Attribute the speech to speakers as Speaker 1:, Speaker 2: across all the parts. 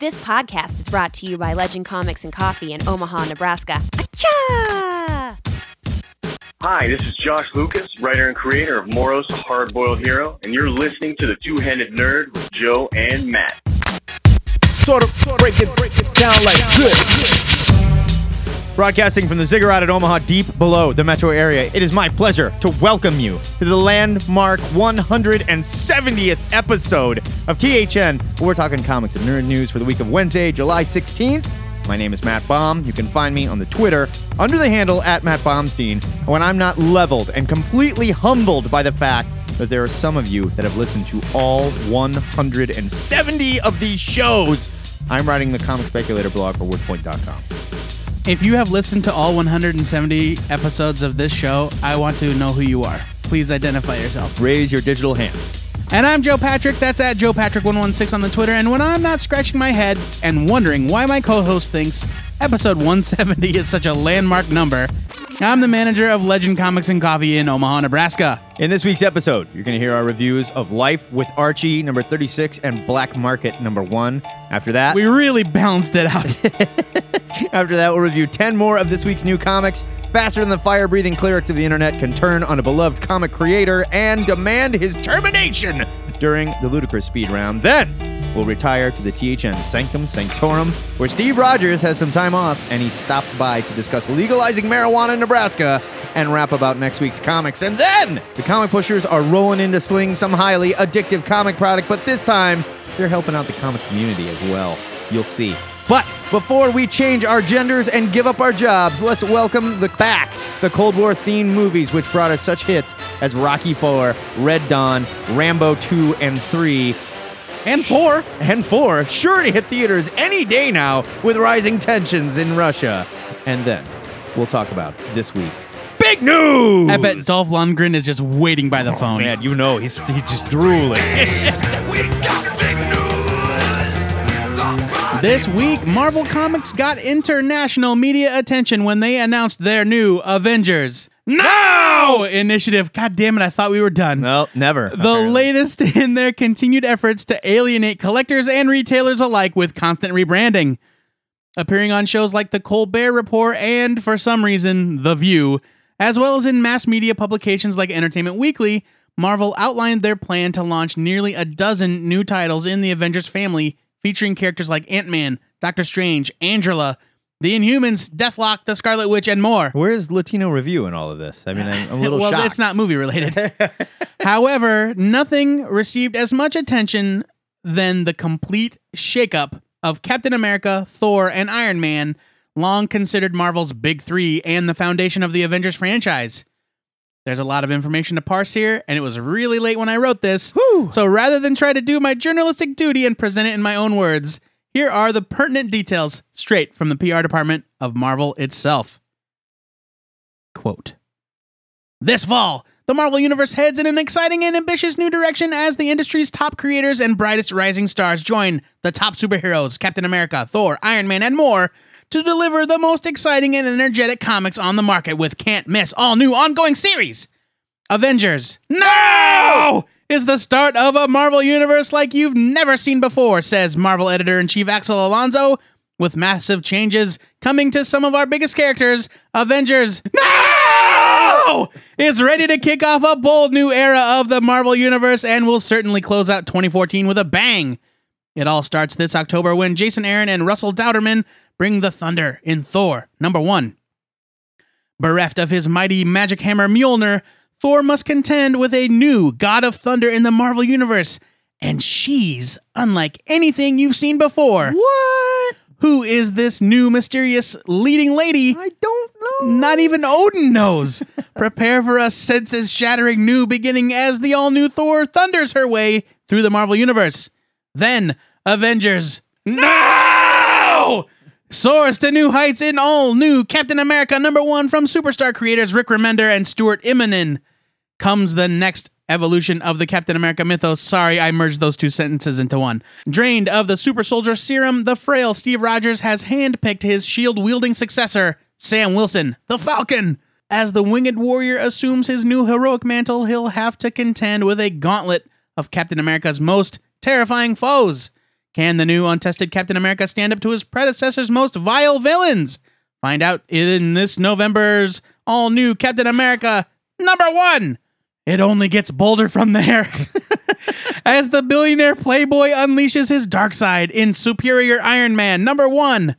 Speaker 1: This podcast is brought to you by Legend Comics and Coffee in Omaha, Nebraska. Achoo!
Speaker 2: Hi, this is Josh Lucas, writer and creator of Moros, a Hard Boiled Hero, and you're listening to The Two Headed Nerd with Joe and Matt.
Speaker 3: Sort of break it, break it down like this. Broadcasting from the Ziggurat at Omaha, deep below the metro area, it is my pleasure to welcome you to the landmark 170th episode of THN. We're talking comics and nerd news for the week of Wednesday, July 16th. My name is Matt Baum. You can find me on the Twitter under the handle at Matt Baumstein when I'm not leveled and completely humbled by the fact that there are some of you that have listened to all 170 of these shows. I'm writing the comic speculator blog for wordpoint.com.
Speaker 4: If you have listened to all 170 episodes of this show, I want to know who you are. Please identify yourself.
Speaker 3: Raise your digital hand.
Speaker 4: And I'm Joe Patrick. That's at Joe Patrick116 on the Twitter. And when I'm not scratching my head and wondering why my co-host thinks episode 170 is such a landmark number, I'm the manager of Legend Comics and Coffee in Omaha, Nebraska.
Speaker 3: In this week's episode, you're going to hear our reviews of Life with Archie number 36 and Black Market number 1. After that,
Speaker 4: We really balanced it out.
Speaker 3: After that, we'll review 10 more of this week's new comics. Faster than the fire breathing cleric to the internet can turn on a beloved comic creator and demand his termination during the ludicrous speed round. Then, we'll retire to the THN Sanctum Sanctorum, where Steve Rogers has some time off and he stopped by to discuss legalizing marijuana in Nebraska and rap about next week's comics. And then, the comic pushers are rolling into Sling, some highly addictive comic product, but this time, they're helping out the comic community as well. You'll see. But before we change our genders and give up our jobs, let's welcome the back the Cold War themed movies, which brought us such hits as Rocky Four, Red Dawn, Rambo 2 and 3,
Speaker 4: and four.
Speaker 3: and 4, sure to hit theaters any day now with rising tensions in Russia. And then we'll talk about this week's big news.
Speaker 4: I bet Dolph Lundgren is just waiting by the oh, phone.
Speaker 3: Man, you know he's, he's just drooling.
Speaker 4: This week, Marvel Comics got international media attention when they announced their new Avengers Now initiative. God damn it, I thought we were done.
Speaker 3: no, never.
Speaker 4: The
Speaker 3: apparently.
Speaker 4: latest in their continued efforts to alienate collectors and retailers alike with constant rebranding. Appearing on shows like The Colbert Report and, for some reason, The View, as well as in mass media publications like Entertainment Weekly, Marvel outlined their plan to launch nearly a dozen new titles in the Avengers family, featuring characters like Ant Man, Doctor Strange, Angela, the Inhumans, Deathlok, the Scarlet Witch, and more.
Speaker 3: Where's Latino Review in all of this? I mean, I'm, I'm a little
Speaker 4: well,
Speaker 3: shocked.
Speaker 4: it's not movie related. However, nothing received as much attention than the complete shakeup of Captain America, Thor, and Iron Man, long considered Marvel's big three and the foundation of the Avengers franchise. There's a lot of information to parse here, and it was really late when I wrote this. So rather than try to do my journalistic duty and present it in my own words, here are the pertinent details straight from the PR department of Marvel itself. Quote This fall, the Marvel Universe heads in an exciting and ambitious new direction as the industry's top creators and brightest rising stars join the top superheroes Captain America, Thor, Iron Man, and more to deliver the most exciting and energetic comics on the market with can't miss all new ongoing series. Avengers Now is the start of a Marvel universe like you've never seen before, says Marvel editor in chief Axel Alonso. With massive changes coming to some of our biggest characters, Avengers Now is ready to kick off a bold new era of the Marvel universe and will certainly close out 2014 with a bang. It all starts this October when Jason Aaron and Russell Dauterman bring the thunder in Thor number one. Bereft of his mighty magic hammer Mjolnir, Thor must contend with a new God of Thunder in the Marvel Universe, and she's unlike anything you've seen before.
Speaker 3: What?
Speaker 4: Who is this new mysterious leading lady?
Speaker 3: I don't know.
Speaker 4: Not even Odin knows. Prepare for a senses shattering new beginning as the all new Thor thunders her way through the Marvel Universe. Then, Avengers. Now! Soars to new heights in all new Captain America number one from superstar creators Rick Remender and Stuart Immonen. Comes the next evolution of the Captain America mythos. Sorry, I merged those two sentences into one. Drained of the super soldier serum, the frail Steve Rogers has handpicked his shield wielding successor, Sam Wilson, the Falcon. As the winged warrior assumes his new heroic mantle, he'll have to contend with a gauntlet of Captain America's most terrifying foes. Can the new untested Captain America stand up to his predecessor's most vile villains? Find out in this November's all new Captain America number one. It only gets bolder from there. As the billionaire playboy unleashes his dark side in Superior Iron Man number one.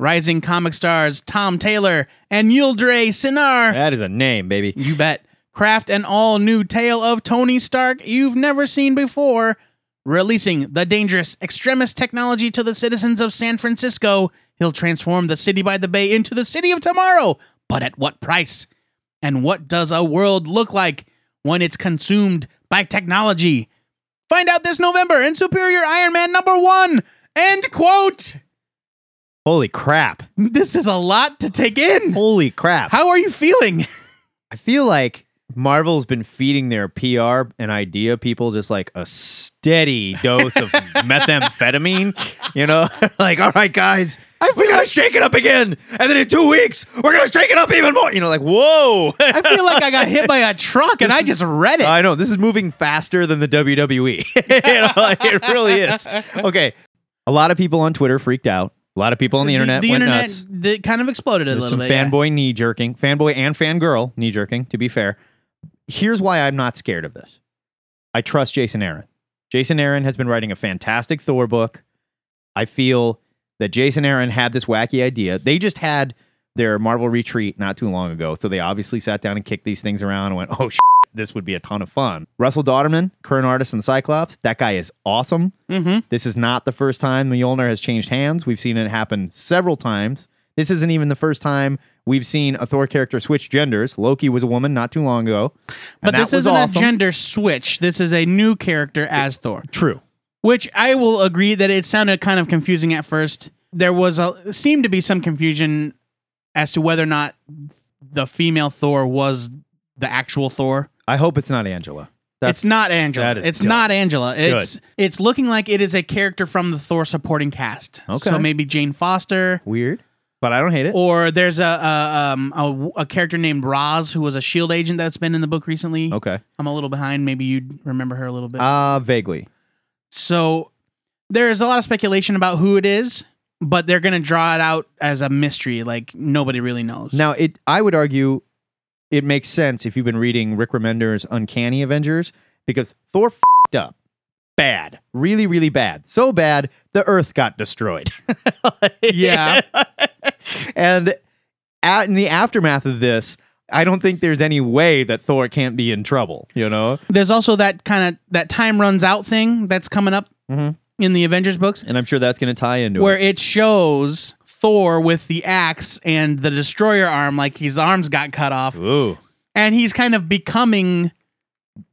Speaker 4: Rising comic stars Tom Taylor and Yildiray Cinar
Speaker 3: That is a name, baby.
Speaker 4: you bet. Craft an all new tale of Tony Stark you've never seen before. Releasing the dangerous extremist technology to the citizens of San Francisco, he'll transform the city by the bay into the city of tomorrow. But at what price? And what does a world look like when it's consumed by technology? Find out this November in Superior Iron Man number one. End quote.
Speaker 3: Holy crap.
Speaker 4: This is a lot to take in.
Speaker 3: Holy crap.
Speaker 4: How are you feeling?
Speaker 3: I feel like Marvel's been feeding their PR and idea people just like a steady dose of methamphetamine. You know, like, all right, guys, we're gonna shake it up again, and then in two weeks we're gonna shake it up even more. You know, like, whoa.
Speaker 4: I feel like I got hit by a truck and I just read it.
Speaker 3: I know this is moving faster than the WWE. you know, like, it really is. Okay, a lot of people on Twitter freaked out. A lot of people on the, internet
Speaker 4: the
Speaker 3: went
Speaker 4: internet
Speaker 3: nuts.
Speaker 4: the- kind of exploded a
Speaker 3: There's
Speaker 4: little
Speaker 3: some
Speaker 4: bit. yeah.
Speaker 3: fanboy knee jerking, fanboy and fangirl knee jerking. To be fair, here's why I'm not scared of this. I trust Jason Aaron. Jason Aaron has been writing a fantastic Thor book. I feel that Jason Aaron had this wacky idea. They just had their Marvel retreat not too long ago, so they obviously sat down and kicked these things around and went, "Oh, shit, this would be a ton of fun." Russell Dauterman, current artist in Cyclops, that guy is awesome.
Speaker 4: Mhm.
Speaker 3: This is not the first time Mjolnir has changed hands. We've seen it happen several times. This isn't even the first time we've seen a Thor character switch genders. Loki was a woman not too long ago.
Speaker 4: But this isn't
Speaker 3: awesome.
Speaker 4: a gender switch. This is a new character as Thor,
Speaker 3: True.
Speaker 4: which I will agree that it sounded kind of confusing at first. There was a seemed to be some confusion as to whether or not the female Thor was the actual Thor.
Speaker 3: I hope it's not Angela. That's
Speaker 4: it's not Angela. It's
Speaker 3: dumb.
Speaker 4: not Angela. It's it's looking like it is a character from the Thor supporting cast.
Speaker 3: Okay.
Speaker 4: So maybe Jane Foster,
Speaker 3: weird, but I don't hate it.
Speaker 4: or there's a a, um, a a character named Roz who was a Shield agent that's been in the book recently.
Speaker 3: okay.
Speaker 4: I'm a little behind. Maybe you'd remember her a little bit.
Speaker 3: Uh vaguely.
Speaker 4: so there's a lot of speculation about who it is, but they're gonna draw it out as a mystery. Like nobody really knows.
Speaker 3: Now, it I would argue it makes sense if you've been reading Rick Remender's Uncanny Avengers because Thor fed up. Bad. Really, really bad. So bad, the Earth got destroyed.
Speaker 4: Yeah.
Speaker 3: And at, in the aftermath of this, I don't think there's any way that Thor can't be in trouble, you know?
Speaker 4: there's also that kind of that time runs out thing that's coming up
Speaker 3: Mhm.
Speaker 4: in the Avengers books.
Speaker 3: And I'm sure that's going to tie into
Speaker 4: where
Speaker 3: it.
Speaker 4: it shows Thor with the axe and the destroyer arm, like his arms got cut off,
Speaker 3: Ooh.
Speaker 4: and he's kind of becoming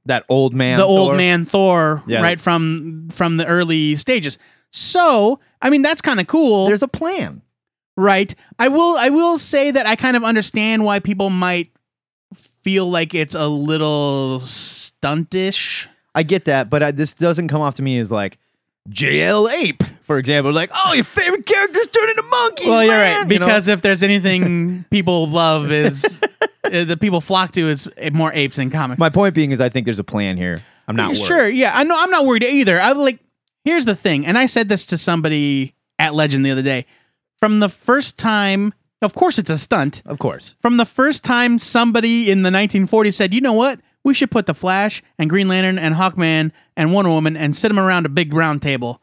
Speaker 3: That old man.
Speaker 4: the old man Thor,
Speaker 3: Yeah.
Speaker 4: right from from the early stages. So, I mean, that's kind of cool,
Speaker 3: There's a plan.
Speaker 4: Right? I will I will say that I kind of understand why people might feel like it's a little stuntish.
Speaker 3: I get that, but I, this doesn't come off to me as like JL Ape, for example. Like, oh, your favorite characters turn into monkeys.
Speaker 4: well, you're
Speaker 3: man,"
Speaker 4: right
Speaker 3: you know?
Speaker 4: because if there's anything people love is uh, the people flock to is more apes in comics.
Speaker 3: my point being is, I think there's a plan here. I'm not worried.
Speaker 4: Sure, yeah. I know I'm not worried either. I'm like, here's the thing, and I said this to somebody at Legend the other day. From the first time, of course it's a stunt.
Speaker 3: Of course.
Speaker 4: From the first time somebody in the 1940s said, you know what? We should put the Flash and Green Lantern and Hawkman and Wonder Woman and sit them around a big round table.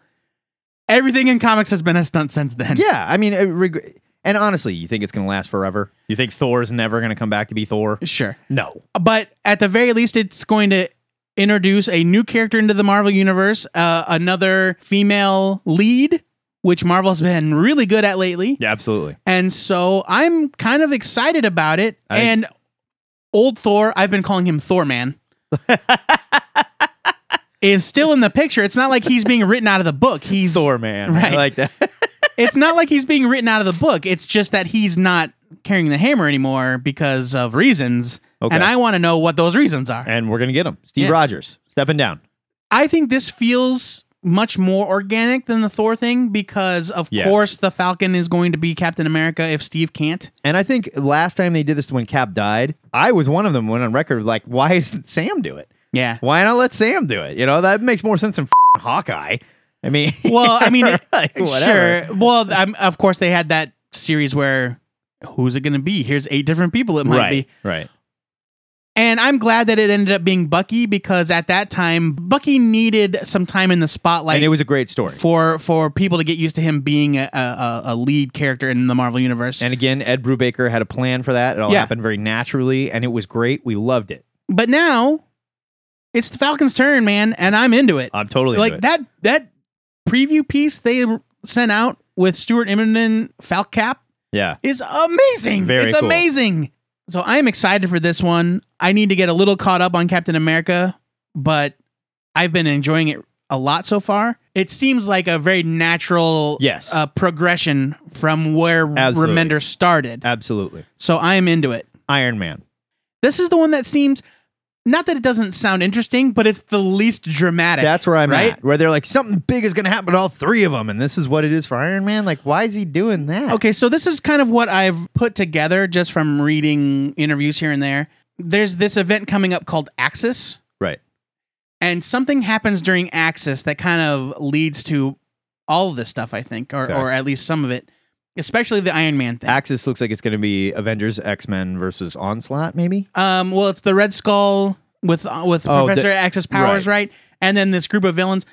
Speaker 4: Everything in comics has been a stunt since then.
Speaker 3: Yeah, I mean, reg- and honestly, you think it's going to last forever? You think Thor's never going to come back to be Thor?
Speaker 4: Sure.
Speaker 3: No.
Speaker 4: but at the very least, it's going to introduce a new character into the Marvel universe, uh, another female lead, which Marvel's been really good at lately.
Speaker 3: Yeah, absolutely.
Speaker 4: And so I'm kind of excited about it.
Speaker 3: I-
Speaker 4: and old Thor, I've been calling him Thor Man. is still in the picture. It's not like he's being written out of the book. He's
Speaker 3: Thor, man. I
Speaker 4: Right.
Speaker 3: like that.
Speaker 4: It's not like he's being written out of the book. It's just that he's not carrying the hammer anymore because of reasons.
Speaker 3: Okay.
Speaker 4: And I want to know what those reasons are.
Speaker 3: and we're going to get him. Steve
Speaker 4: Yeah.
Speaker 3: Rogers stepping down.
Speaker 4: I think this feels much more organic than the Thor thing because, of
Speaker 3: Yeah.
Speaker 4: course, the Falcon is going to be Captain America if Steve can't.
Speaker 3: And I think last time they did this when Cap died, I was one of them went on record like, why isn't Sam do it?
Speaker 4: Yeah.
Speaker 3: Why not let Sam do it? You know, that makes more sense than Hawkeye. I mean,
Speaker 4: Well, I mean,
Speaker 3: like,
Speaker 4: sure. Well, um, of course, they had that series where who's it going to be? Here's eight different people it might
Speaker 3: right,
Speaker 4: be.
Speaker 3: right.
Speaker 4: And I'm glad that it ended up being Bucky because at that time, Bucky needed some time in the spotlight
Speaker 3: and it was a great story.
Speaker 4: for for people to get used to him being a, a, a lead character in the Marvel universe.
Speaker 3: And again, Ed Brubaker had a plan for that. It all
Speaker 4: Yeah.
Speaker 3: happened very naturally, and it was great. We loved it.
Speaker 4: but now it's the Falcon's turn, man, and I'm into it.
Speaker 3: I'm totally
Speaker 4: like
Speaker 3: into it.
Speaker 4: that that preview piece they sent out with Stuart Immonen Falcap
Speaker 3: Yeah,
Speaker 4: is amazing.
Speaker 3: Very
Speaker 4: it's
Speaker 3: cool.
Speaker 4: amazing. So I am excited for this one. I need to get a little caught up on Captain America, but I've been enjoying it a lot so far. It seems like a very natural
Speaker 3: Yes.
Speaker 4: uh, progression from where
Speaker 3: Absolutely.
Speaker 4: Remender started.
Speaker 3: absolutely.
Speaker 4: So I am into it.
Speaker 3: Iron Man.
Speaker 4: This is the one that seems not that it doesn't sound interesting, but it's the least dramatic.
Speaker 3: That's where I'm
Speaker 4: right?
Speaker 3: at. Where they're like, something big is going to happen to all three of them, and this is what it is for Iron Man. Like, why is he doing that?
Speaker 4: Okay, so this is kind of what I've put together just from reading interviews here and there. There's this event coming up called Axis,
Speaker 3: Right.
Speaker 4: and something happens during Axis that kind of leads to all of this stuff, I think, or,
Speaker 3: Okay.
Speaker 4: or at least some of it, especially the Iron Man thing.
Speaker 3: Axis looks like it's going to be Avengers, X Men versus Onslaught, maybe.
Speaker 4: um, well, it's the Red Skull with uh, with
Speaker 3: Oh,
Speaker 4: Professor
Speaker 3: the-
Speaker 4: Axis powers, right. And then this group of villains.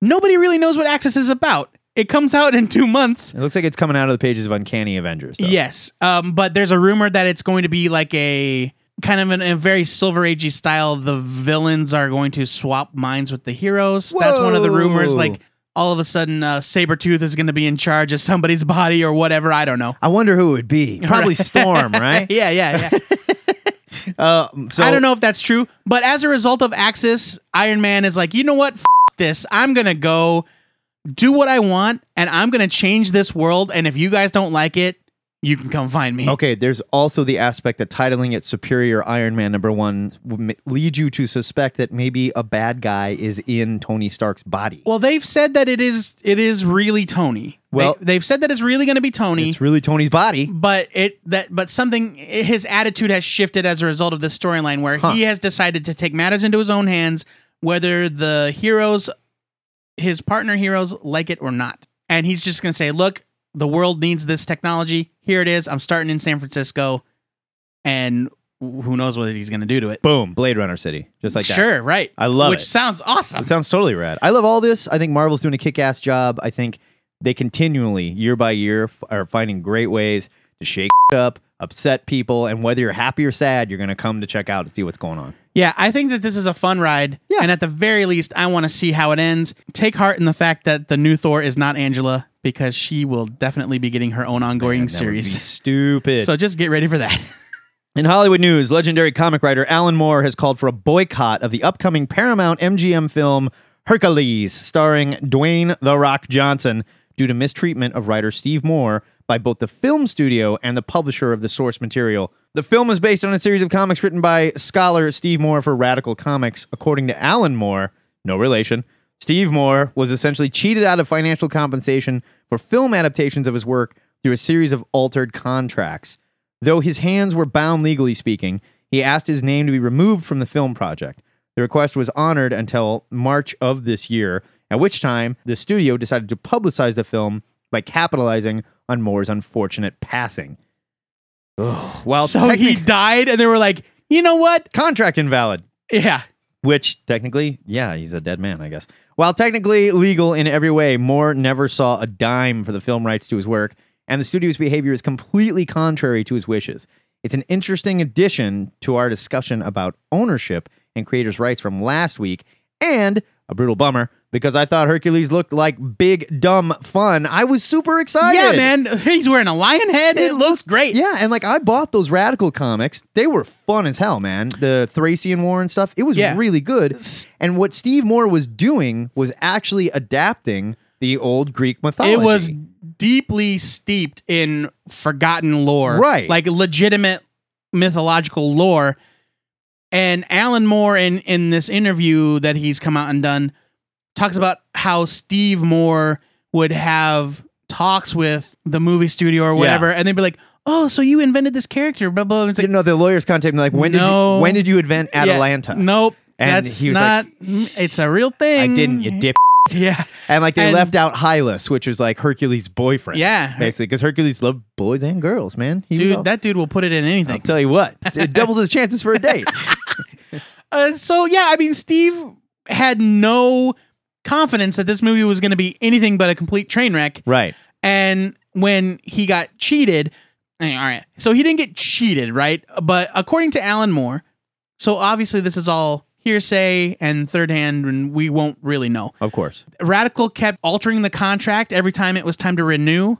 Speaker 4: Nobody really knows what Axis is about. It comes out in two months.
Speaker 3: It looks like it's coming out of the pages of Uncanny Avengers. though.
Speaker 4: Yes, um, but there's a rumor that it's going to be like a kind of in a very Silver Agey style. The villains are going to swap minds with the heroes. That's one of the rumors. Like all of a sudden, uh, Sabretooth is going to be in charge of somebody's body or whatever. I don't know.
Speaker 3: I wonder who it would be. Probably Storm, right?
Speaker 4: yeah, yeah, yeah.
Speaker 3: Uh, so
Speaker 4: I don't know if that's true, but as a result of Axis, Iron Man is like, you know what? F- this. I'm gonna go do what I want, and I'm gonna change this world. And if you guys don't like it, you can come find me.
Speaker 3: Okay, there's also the aspect that titling it Superior Iron Man number one would lead you to suspect that maybe a bad guy is in Tony Stark's body.
Speaker 4: Well, they've said that it is it is really Tony.
Speaker 3: Well-
Speaker 4: they, have said that it's really going to be Tony,
Speaker 3: it's really Tony's body.
Speaker 4: but it that but something his attitude has shifted as a result of this storyline where
Speaker 3: Huh.
Speaker 4: he has decided to take matters into his own hands, whether the heroes, his partner heroes, like it or not, and he's just going to say, "Look, the world needs this technology. Here it is. I'm starting in San Francisco, and who knows what he's going to do to it."
Speaker 3: Boom, Blade Runner City, just like that.
Speaker 4: sure, right?
Speaker 3: I love
Speaker 4: which
Speaker 3: it.
Speaker 4: Which sounds awesome.
Speaker 3: It sounds totally rad. I love all this. I think Marvel's doing a kick-ass job. I think they continually, year by year, f- are finding great ways to shake up, upset people, and whether you're happy or sad, you're going to come to check out and see what's going on.
Speaker 4: Yeah, I think that this is a fun ride.
Speaker 3: Yeah.
Speaker 4: And at the very least, I want to see how it ends. Take heart in the fact that the new Thor is not Angela because she will definitely be getting her own ongoing
Speaker 3: Man, that would be
Speaker 4: series.
Speaker 3: stupid.
Speaker 4: So just get ready for that.
Speaker 3: In Hollywood news, legendary comic writer Alan Moore has called for a boycott of the upcoming Paramount MGM film Hercules, starring Dwayne The Rock Johnson, due to mistreatment of writer Steve Moore by both the film studio and the publisher of the source material. The film is based on a series of comics written by scholar Steve Moore for Radical Comics. According to Alan Moore, no relation, Steve Moore was essentially cheated out of financial compensation for film adaptations of his work through a series of altered contracts. Though his hands were bound legally speaking, he asked his name to be removed from the film project. The request was honored until March of this year, at which time the studio decided to publicize the film by capitalizing on Moore's unfortunate passing. Ugh. While
Speaker 4: so he died, and they were like, you know what?
Speaker 3: contract invalid,
Speaker 4: Yeah.
Speaker 3: which technically, yeah, he's a dead man, I guess. While technically legal in every way, Moore never saw a dime for the film rights to his work, and the studio's behavior is completely contrary to his wishes. It's an interesting addition to our discussion about ownership and creators' rights from last week, and a brutal bummer because I thought Hercules looked like big, dumb fun. I was super excited.
Speaker 4: Yeah, man. He's wearing a lion head. It, looks great.
Speaker 3: Yeah, and like I bought those radical comics. They were fun as hell, man. The Thracian War and stuff. It was
Speaker 4: Yeah.
Speaker 3: really good. And what Steve Moore was doing was actually adapting the old Greek mythology.
Speaker 4: It was deeply steeped in forgotten lore.
Speaker 3: Right.
Speaker 4: Like legitimate mythological lore. And Alan Moore in in this interview that he's come out and done talks about how Steve Moore would have talks with the movie studio or whatever, and they'd be like, "Oh, so you invented this character?" Blah blah. blah. It's
Speaker 3: you
Speaker 4: like,
Speaker 3: know the lawyers contacted me like when
Speaker 4: No.
Speaker 3: did you, when did you invent
Speaker 4: yeah,
Speaker 3: Atalanta?
Speaker 4: nope,
Speaker 3: And
Speaker 4: that's
Speaker 3: he was
Speaker 4: not. it's a real thing.
Speaker 3: I didn't. You dip.
Speaker 4: Yeah.
Speaker 3: And like they
Speaker 4: And-
Speaker 3: left out Hylas, which was like Hercules' boyfriend.
Speaker 4: Yeah.
Speaker 3: basically, because Hercules loved boys and girls. Man, he was all-
Speaker 4: Dude, that dude will put it in
Speaker 3: I'll
Speaker 4: anything.
Speaker 3: tell you what, it doubles his chances for a date.
Speaker 4: Uh, so yeah, I mean, Steve had no confidence that this movie was going to be anything but a complete train wreck.
Speaker 3: right.
Speaker 4: And when he got cheated, eh, all right, so he didn't get cheated, right? But according to Alan Moore, so obviously this is all hearsay and third hand, and we won't really know.
Speaker 3: Of course.
Speaker 4: Radical kept altering the contract every time it was time to renew.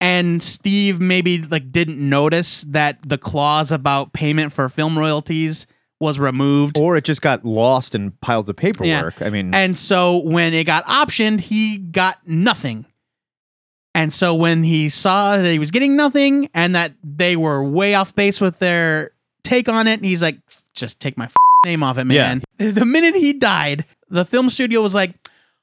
Speaker 4: And Steve maybe like didn't notice that the clause about payment for film royalties was removed.
Speaker 3: Or it just got lost in piles of paperwork. I mean,
Speaker 4: And so when it got optioned, he got nothing. And so when he saw that he was getting nothing and that they were way off base with their take on it, he's like, just take my name off it, man. The minute he died, the film studio was like,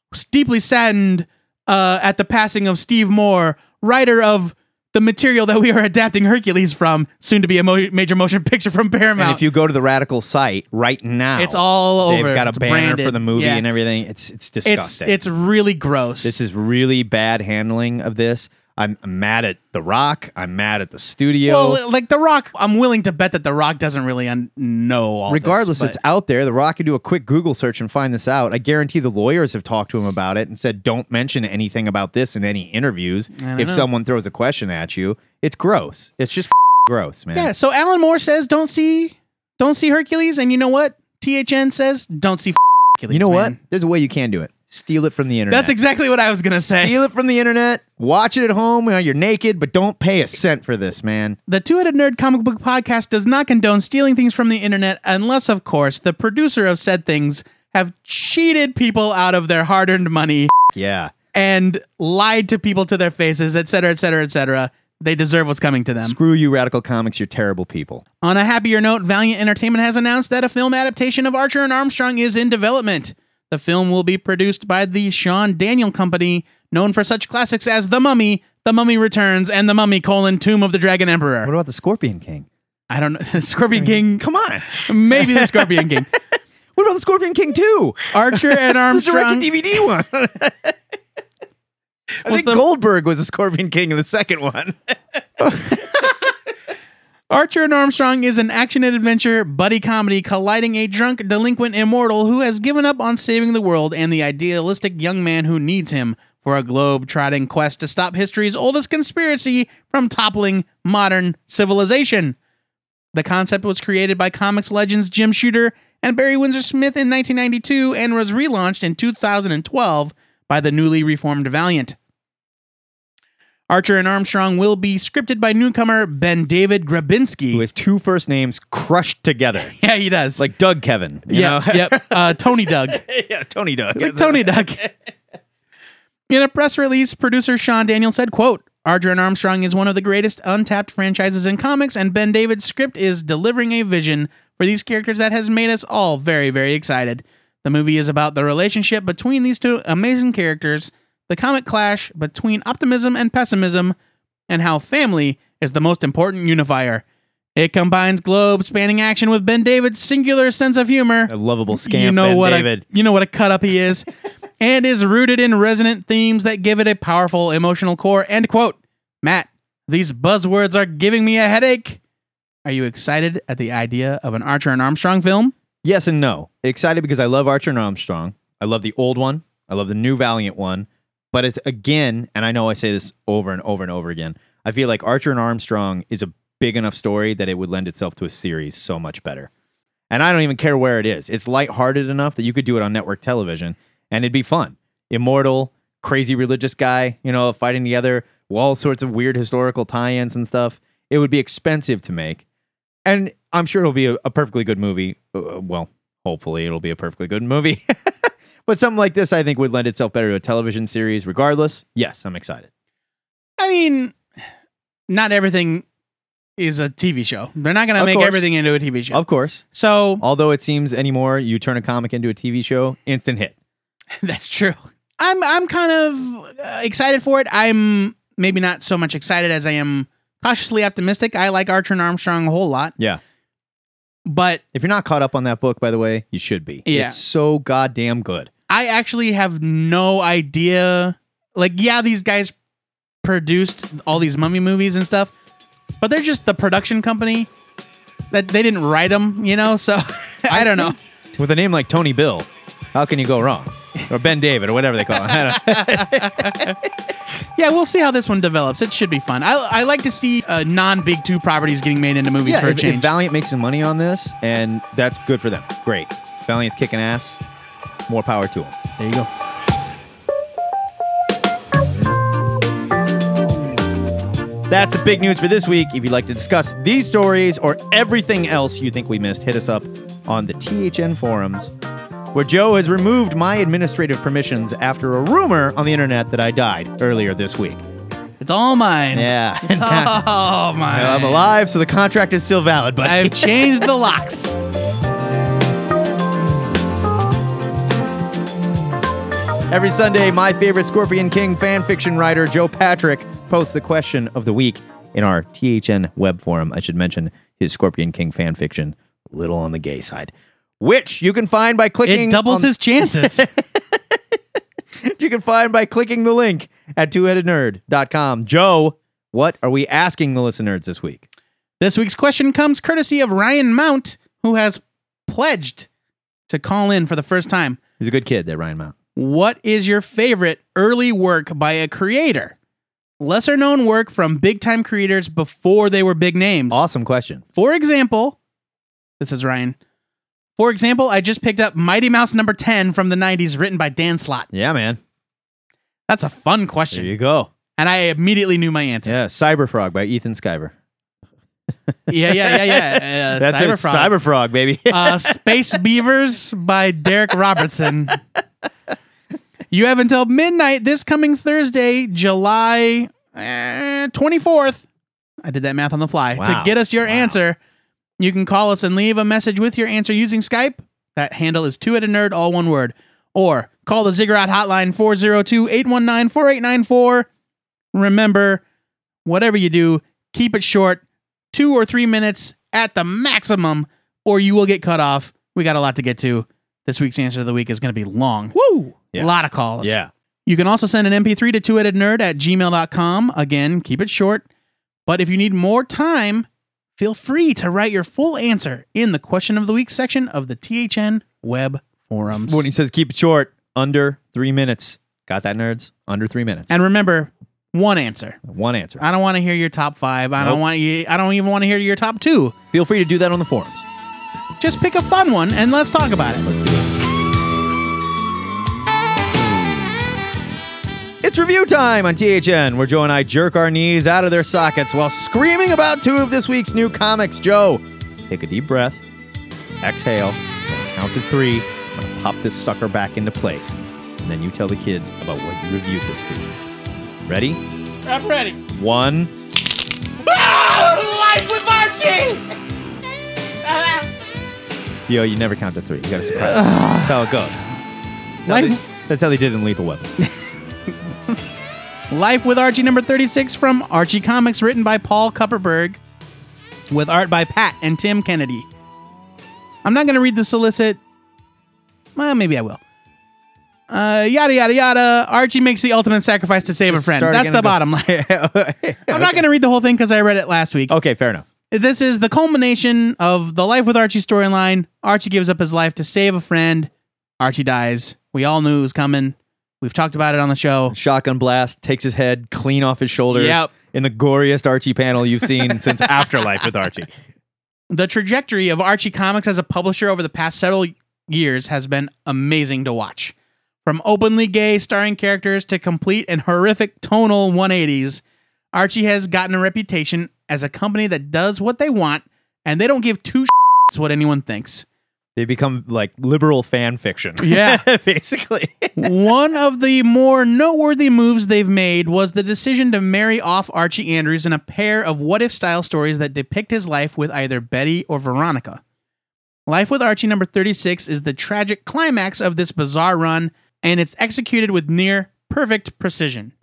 Speaker 4: was deeply saddened uh, at the passing of Steve Moore, writer of the material that we are adapting Hercules from, soon to be a mo- major motion picture from Paramount.
Speaker 3: and if you go to the Radical site right now,
Speaker 4: it's all over.
Speaker 3: They've got a
Speaker 4: It's
Speaker 3: banner
Speaker 4: branded.
Speaker 3: for the movie
Speaker 4: Yeah.
Speaker 3: and everything. It's it's disgusting.
Speaker 4: it's it's really gross.
Speaker 3: this is really bad handling of this. I'm mad at The Rock. I'm mad at the studio.
Speaker 4: well, like The Rock. I'm willing to bet that The Rock doesn't really un- know all. this,
Speaker 3: Regardless,
Speaker 4: but-
Speaker 3: it's out there. The Rock can do a quick Google search and find this out. I guarantee the lawyers have talked to him about it and said, "Don't mention anything about this in any interviews. If
Speaker 4: know.
Speaker 3: someone throws a question at you, it's gross. It's just gross, man.
Speaker 4: yeah. So Alan Moore says, "Don't see, don't see Hercules," and you know what? THN says, "Don't see Hercules."
Speaker 3: You know
Speaker 4: man.
Speaker 3: what? There's a way you can do it. Steal it from the internet.
Speaker 4: That's exactly what I was gonna say.
Speaker 3: Steal it from the internet. Watch it at home while you're naked, but don't pay a cent for this, man.
Speaker 4: The Two Headed Nerd Comic Book Podcast does not condone stealing things from the internet, unless, of course, the producer of said things have cheated people out of their hard-earned money
Speaker 3: Yeah.
Speaker 4: and lied to people to their faces, et cetera, et cetera, et cetera. They deserve what's coming to them.
Speaker 3: Screw you, Radical Comics. You're terrible people.
Speaker 4: On a happier note, Valiant Entertainment has announced that a film adaptation of Archer and Armstrong is in development. The film will be produced by the Sean Daniel Company, known for such classics as The Mummy, The Mummy Returns, and The Mummy: colon, Tomb of the Dragon Emperor.
Speaker 3: What about the Scorpion King?
Speaker 4: I don't know. Scorpion King.
Speaker 3: Come on.
Speaker 4: Maybe the Scorpion King.
Speaker 3: What about the Scorpion King 2?
Speaker 4: Archer and
Speaker 3: The
Speaker 4: Armstrong.
Speaker 3: direct-to-DVD one. I
Speaker 4: Was
Speaker 3: think
Speaker 4: the-
Speaker 3: Goldberg was the Scorpion King in the second one.
Speaker 4: Archer and Armstrong is an action and adventure buddy comedy colliding a drunk delinquent immortal who has given up on saving the world and the idealistic young man who needs him for a globe-trotting quest to stop history's oldest conspiracy from toppling modern civilization. The concept was created by comics legends Jim Shooter and Barry Windsor Smith in 1992 and was relaunched in 2012 by the newly reformed Valiant. Archer and Armstrong will be scripted by newcomer Ben David Grabinski.
Speaker 3: Who has two first names crushed together.
Speaker 4: yeah, he does.
Speaker 3: Like Doug Kevin. You
Speaker 4: yeah,
Speaker 3: know?
Speaker 4: yep. Uh, Tony Doug.
Speaker 3: yeah, Tony Doug.
Speaker 4: Like Tony Doug. In a press release, producer Sean Daniel said, quote, Archer and Armstrong is one of the greatest untapped franchises in comics, and Ben David's script is delivering a vision for these characters that has made us all very, very excited. The movie is about the relationship between these two amazing characters, the comic clash between optimism and pessimism, and how family is the most important unifier. It combines globe spanning action with Ben David's singular sense of humor
Speaker 3: A lovable scamp,
Speaker 4: you know
Speaker 3: Ben
Speaker 4: what
Speaker 3: David.
Speaker 4: A, you know what a cut up he is, and is rooted in resonant themes that give it a powerful emotional core. End quote. Matt, these buzzwords are giving me a headache. Are you excited at the idea of an Archer and Armstrong film?
Speaker 3: Yes and no. Excited because I love Archer and Armstrong. I love the old one. I love the new Valiant one. But it's again, and I know I say this over and over and over again. I feel like Archer and Armstrong is a big enough story that it would lend itself to a series so much better. And I don't even care where it is. It's lighthearted enough that you could do it on network television and it'd be fun. Immortal, crazy religious guy, you know, fighting together, all sorts of weird historical tie-ins and stuff. It would be expensive to make. And I'm sure it'll be a, a perfectly good movie. Uh, well, hopefully it'll be a perfectly good movie. but something like this, I think, would lend itself better to a television series. Regardless, yes, I'm excited.
Speaker 4: I mean, not everything is a TV show. They're not going to make
Speaker 3: course.
Speaker 4: everything into a TV show.
Speaker 3: Of course.
Speaker 4: so
Speaker 3: Although it seems anymore, you turn a comic into a TV show, instant hit.
Speaker 4: That's true. I'm I'm kind of uh, excited for it. I'm maybe not so much excited as I am cautiously optimistic. I like Archer and Armstrong a whole lot,
Speaker 3: Yeah.
Speaker 4: But
Speaker 3: If you're not caught up on that book, by the way, you should be.
Speaker 4: Yeah.
Speaker 3: It's so goddamn good.
Speaker 4: I actually have no idea. Like, yeah, these guys produced all these mummy movies and stuff, but they're just the production company that they didn't write them, you know? So I don't know.
Speaker 3: With a name like Tony Bill, how can you go wrong? Or Ben David, or whatever they call him.
Speaker 4: Yeah, we'll see how this one develops. It should be fun. I, I like to see uh, non Big Two properties getting made into movies
Speaker 3: yeah,
Speaker 4: for a
Speaker 3: if, if. Valiant makes some money on this, and that's good for them. Great. Valiant's kicking ass. More power to them.
Speaker 4: there you go.
Speaker 3: That's the big news for this week. If you'd like to discuss these stories or everything else you think we missed, hit us up on the THN forums, where Joe has removed my administrative permissions after a rumor on the internet that I died earlier this week.
Speaker 4: It's all mine.
Speaker 3: Yeah.
Speaker 4: It's all mine.
Speaker 3: Well, I'm alive, so the contract is still valid, but
Speaker 4: I've changed the locks.
Speaker 3: Every Sunday, my favorite Scorpion King fan fiction writer, Joe Patrick, posts the question of the week in our THN web forum. I should mention his Scorpion King fan fiction, a little on the gay side, which you can find by clicking.
Speaker 4: It doubles
Speaker 3: on-
Speaker 4: his chances.
Speaker 3: You can find by clicking the link at twoheadednerd.com. Joe, what are we asking the listeners this week?
Speaker 4: this week's question comes courtesy of Ryan Mount, who has pledged to call in for the first time.
Speaker 3: He's a good kid, that Ryan Mount.
Speaker 4: What is your favorite early work by a creator? Lesser known work from big time creators before they were big names.
Speaker 3: Awesome question.
Speaker 4: For example, this is Ryan. For example, I just picked up Mighty Mouse number 10 from the 90s, written by Dan Slott.
Speaker 3: Yeah, man.
Speaker 4: That's a fun question.
Speaker 3: There you go.
Speaker 4: And I immediately knew my answer.
Speaker 3: Yeah, Cyberfrog by Ethan Skyver.
Speaker 4: Yeah, yeah, yeah, yeah. Uh,
Speaker 3: That's
Speaker 4: Cyberfrog.
Speaker 3: it. Cyberfrog, baby.
Speaker 4: uh, Space Beavers by Darick Robertson. You have until midnight this coming Thursday, July eh, 24th. I did that math on the fly. To get us your
Speaker 3: Wow.
Speaker 4: answer, you can call us and leave a message with your answer using Skype. That handle is two headed nerd, all one word. Or call the Ziggurat hotline 402 819 4894. Remember, whatever you do, keep it short, two or three minutes at the maximum, or you will get cut off. We got a lot to get to. This week's answer of the week is going to be long.
Speaker 3: Woo! Yeah.
Speaker 4: A lot of calls.
Speaker 3: Yeah.
Speaker 4: You can also send an MP3 to two-headednerd at gmail.com. Again, keep it short. But if you need more time, feel free to write your full answer in the question of the week section of the THN web forums.
Speaker 3: When he says keep it short, under three minutes. Got that, nerds? Under three minutes.
Speaker 4: And remember, one answer.
Speaker 3: One answer.
Speaker 4: I don't want to hear your top five. I
Speaker 3: Nope.
Speaker 4: don't want you. I don't even want to hear your top two.
Speaker 3: Feel free to do that on the forums.
Speaker 4: Just pick a fun one and let's talk about it.
Speaker 3: Let's do it. It's review time on THN, where Joe and I jerk our knees out of their sockets while screaming about two of this week's new comics. Joe, take a deep breath, exhale, count to three. I'm gonna pop this sucker back into place, and then you tell the kids about what you reviewed this week. Ready?
Speaker 4: I'm ready.
Speaker 3: One.
Speaker 4: Ah, life with Archie.
Speaker 3: Yo, you never count to three. You gotta surprise. them. That's how it goes. That's how, they, that's how they did in Lethal Weapon.
Speaker 4: Life with Archie number 36 from Archie Comics, written by Paul Kupperberg, with art by Pat and Tim Kennedy. I'm not going to read the solicit. Well, maybe I will. Uh, yada, yada, yada. Archie makes the ultimate sacrifice to save a friend.
Speaker 3: Start
Speaker 4: That's
Speaker 3: again
Speaker 4: the
Speaker 3: and go-
Speaker 4: bottom line. I'm not going to read the whole thing because I read it last week.
Speaker 3: Okay, fair enough.
Speaker 4: This is the culmination of the Life with Archie storyline. Archie gives up his life to save a friend. Archie dies. We all knew it was coming. We've talked about it on the show.
Speaker 3: Shotgun blast takes his head clean off his shoulders.
Speaker 4: Yep.
Speaker 3: In the goriest Archie panel you've seen since Afterlife with Archie.
Speaker 4: The trajectory of Archie Comics as a publisher over the past several years has been amazing to watch. From openly gay starring characters to complete and horrific tonal 180s, Archie has gotten a reputation as a company that does what they want and they don't give two shits what anyone thinks.
Speaker 3: They become like liberal fan fiction.
Speaker 4: Yeah.
Speaker 3: basically.
Speaker 4: One of the more noteworthy moves they've made was the decision to marry off Archie Andrews in a pair of what if style stories that depict his life with either Betty or Veronica. Life with Archie number 36 is the tragic climax of this bizarre run, and it's executed with near perfect precision.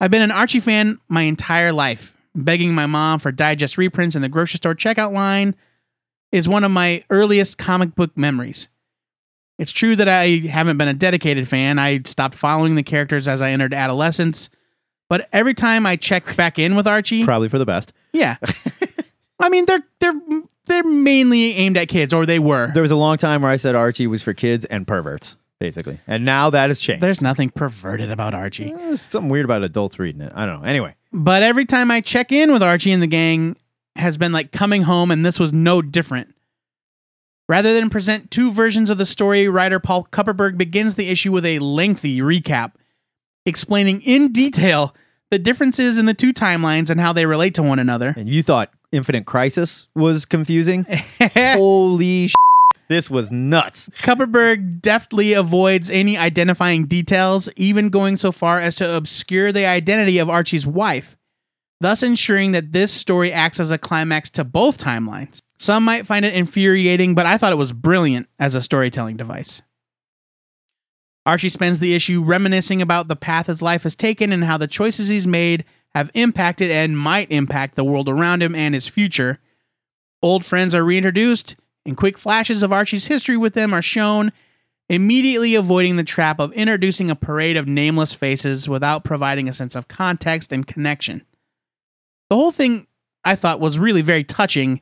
Speaker 4: I've been an Archie fan my entire life. Begging my mom for digest reprints in the grocery store checkout line is one of my earliest comic book memories. It's true that I haven't been a dedicated fan. I stopped following the characters as I entered adolescence. But every time I check back in with Archie,
Speaker 3: Probably for the best.
Speaker 4: yeah. I mean, they're they're they're mainly aimed at kids, or they were.
Speaker 3: There was a long time where I said Archie was for kids and perverts, basically. And now that has changed.
Speaker 4: There's nothing perverted about Archie.
Speaker 3: There's something weird about adults reading it. I don't know. Anyway,
Speaker 4: But every time I check in with Archie and the gang has been like coming home, and this was no different. Rather than present two versions of the story, writer Paul Kupperberg begins the issue with a lengthy recap, explaining in detail the differences in the two timelines and how they relate to one another.
Speaker 3: and you thought Infinite Crisis was confusing? Holy sh! This was nuts.
Speaker 4: Kupperberg deftly avoids any identifying details, even going so far as to obscure the identity of Archie's wife, thus ensuring that this story acts as a climax to both timelines. Some might find it infuriating, but I thought it was brilliant as a storytelling device. Archie spends the issue reminiscing about the path his life has taken and how the choices he's made have impacted and might impact the world around him and his future. Old friends are reintroduced, and quick flashes of Archie's history with them are shown, immediately avoiding the trap of introducing a parade of nameless faces without providing a sense of context and connection. The whole thing, I thought, was really very touching,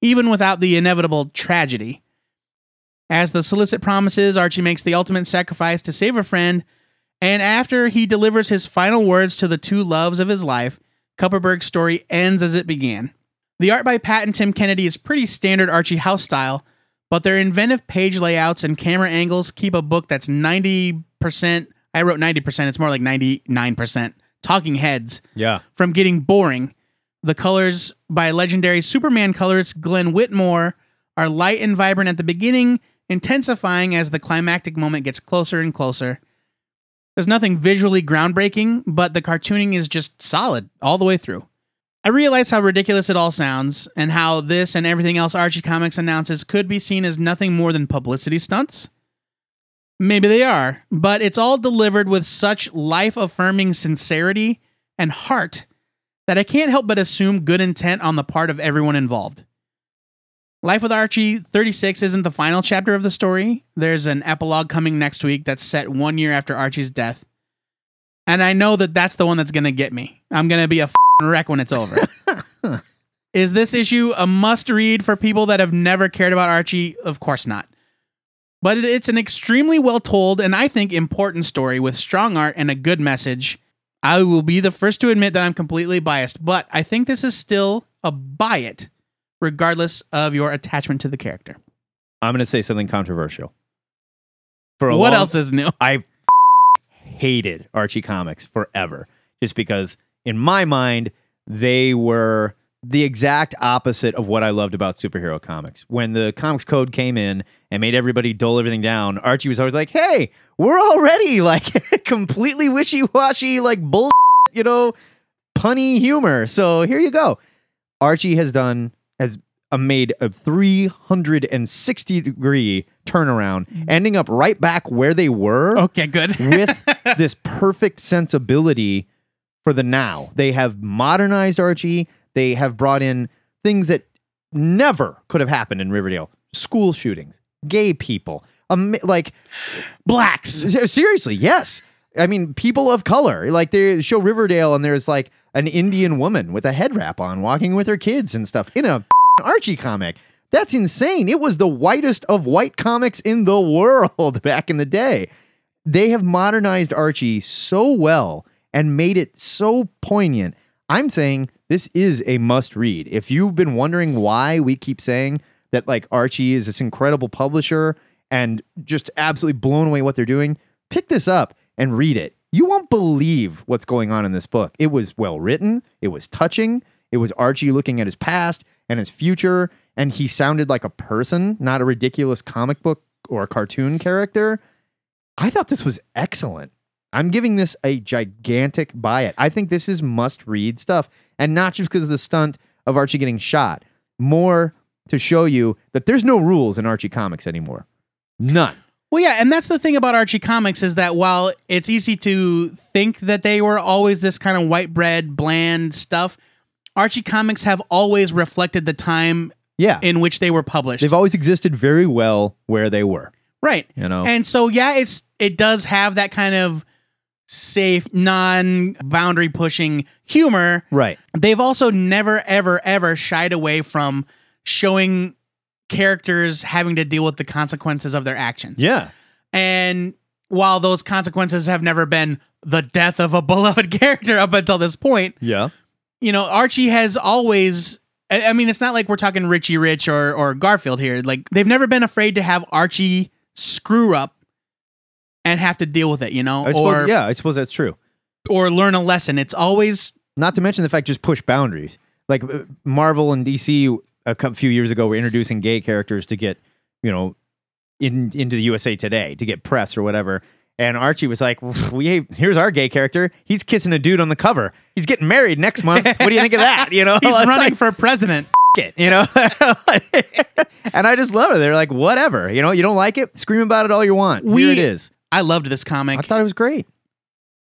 Speaker 4: even without the inevitable tragedy. As the solicit promises, Archie makes the ultimate sacrifice to save a friend, and after he delivers his final words to the two loves of his life, Kupperberg's story ends as it began. The art by Pat and Tim Kennedy is pretty standard Archie House style, but their inventive page layouts and camera angles keep a book that's 90%, I wrote 90%, it's more like 99%, talking heads,
Speaker 3: Yeah.
Speaker 4: from getting boring. The colors by legendary Superman colorist Glenn Whitmore are light and vibrant at the beginning, intensifying as the climactic moment gets closer and closer. There's nothing visually groundbreaking, but the cartooning is just solid all the way through. I realize how ridiculous it all sounds, and how this and everything else Archie Comics announces could be seen as nothing more than publicity stunts. Maybe they are, but it's all delivered with such life affirming sincerity and heart that I can't help but assume good intent on the part of everyone involved. Life with Archie 36 isn't the final chapter of the story. There's an epilogue coming next week that's set one year after Archie's death. And I know that that's the one that's going to get me. I'm going to be a fing wreck when it's over. Is this issue a must read for people that have never cared about Archie? Of course not. But it's an extremely well told and I think important story with strong art and a good message. I will be the first to admit that I'm completely biased, but I think this is still a buy it, regardless of your attachment to the character.
Speaker 3: I'm going to say something controversial. For a
Speaker 4: What
Speaker 3: long-
Speaker 4: else is new?
Speaker 3: I hated Archie comics forever just because in my mind they were the exact opposite of what I loved about superhero comics. When the comics code came in and made everybody dull everything down, Archie was always like, "Hey, we're already like completely wishy-washy like bull, you know, punny humor. So here you go." Archie has done has uh, made a 360 degree turnaround, ending up right back where they were
Speaker 4: Okay, good.
Speaker 3: with this perfect sensibility for the now. They have modernized Archie. They have brought in things that never could have happened in Riverdale: school shootings, gay people, um, like
Speaker 4: Blacks.
Speaker 3: Seriously, yes. I mean, people of color. Like they show Riverdale, and there's like an Indian woman with a head wrap on, walking with her kids and stuff in a Archie comic. That's insane. It was the whitest of white comics in the world back in the day. They have modernized Archie so well and made it so poignant. I'm saying this is a must read. If you've been wondering why we keep saying that like Archie is this incredible publisher and just absolutely blown away what they're doing, pick this up and read it. You won't believe what's going on in this book. It was well written, it was touching, it was Archie looking at his past and his future, and he sounded like a person, not a ridiculous comic book or a cartoon character. I thought this was excellent. I'm giving this a gigantic buy it. I think this is must read stuff. And not just because of the stunt of Archie getting shot, more to show you that there's no rules in Archie comics anymore. None.
Speaker 4: Well, yeah, and that's the thing about Archie comics is that while it's easy to think that they were always this kind of white bread, bland stuff, Archie comics have always reflected the time
Speaker 3: Yeah.
Speaker 4: in which they were published.
Speaker 3: They've always existed very well where they were.
Speaker 4: Right.
Speaker 3: You know,
Speaker 4: And so yeah, it's it does have that kind of safe, non-boundary pushing humor.
Speaker 3: right?
Speaker 4: They've also never ever ever shied away from showing characters having to deal with the consequences of their actions.
Speaker 3: Yeah,
Speaker 4: And while those consequences have never been the death of a beloved character up until this point,
Speaker 3: yeah,
Speaker 4: you know, Archie has always. I mean, it's not like we're talking Richie Rich or or Garfield here. Like they've never been afraid to have Archie screw up and have to deal with it. You know,
Speaker 3: I suppose.
Speaker 4: or
Speaker 3: yeah, I suppose that's true.
Speaker 4: or learn a lesson. It's always
Speaker 3: Not to mention the fact just push boundaries. Like uh, Marvel and DC a few years ago we were introducing gay characters to get, you know, in into the USA Today to get press or whatever. And Archie was like, "We here's our gay character. He's kissing a dude on the cover. He's getting married next month. What do you think of that? You know,
Speaker 4: he's
Speaker 3: It's
Speaker 4: running
Speaker 3: like,
Speaker 4: for president.
Speaker 3: it, you know. and I just love it. They're like, whatever. You know, you don't like it, scream about it all you want. Here
Speaker 4: We-
Speaker 3: it is.
Speaker 4: I loved this comic.
Speaker 3: I thought it was great.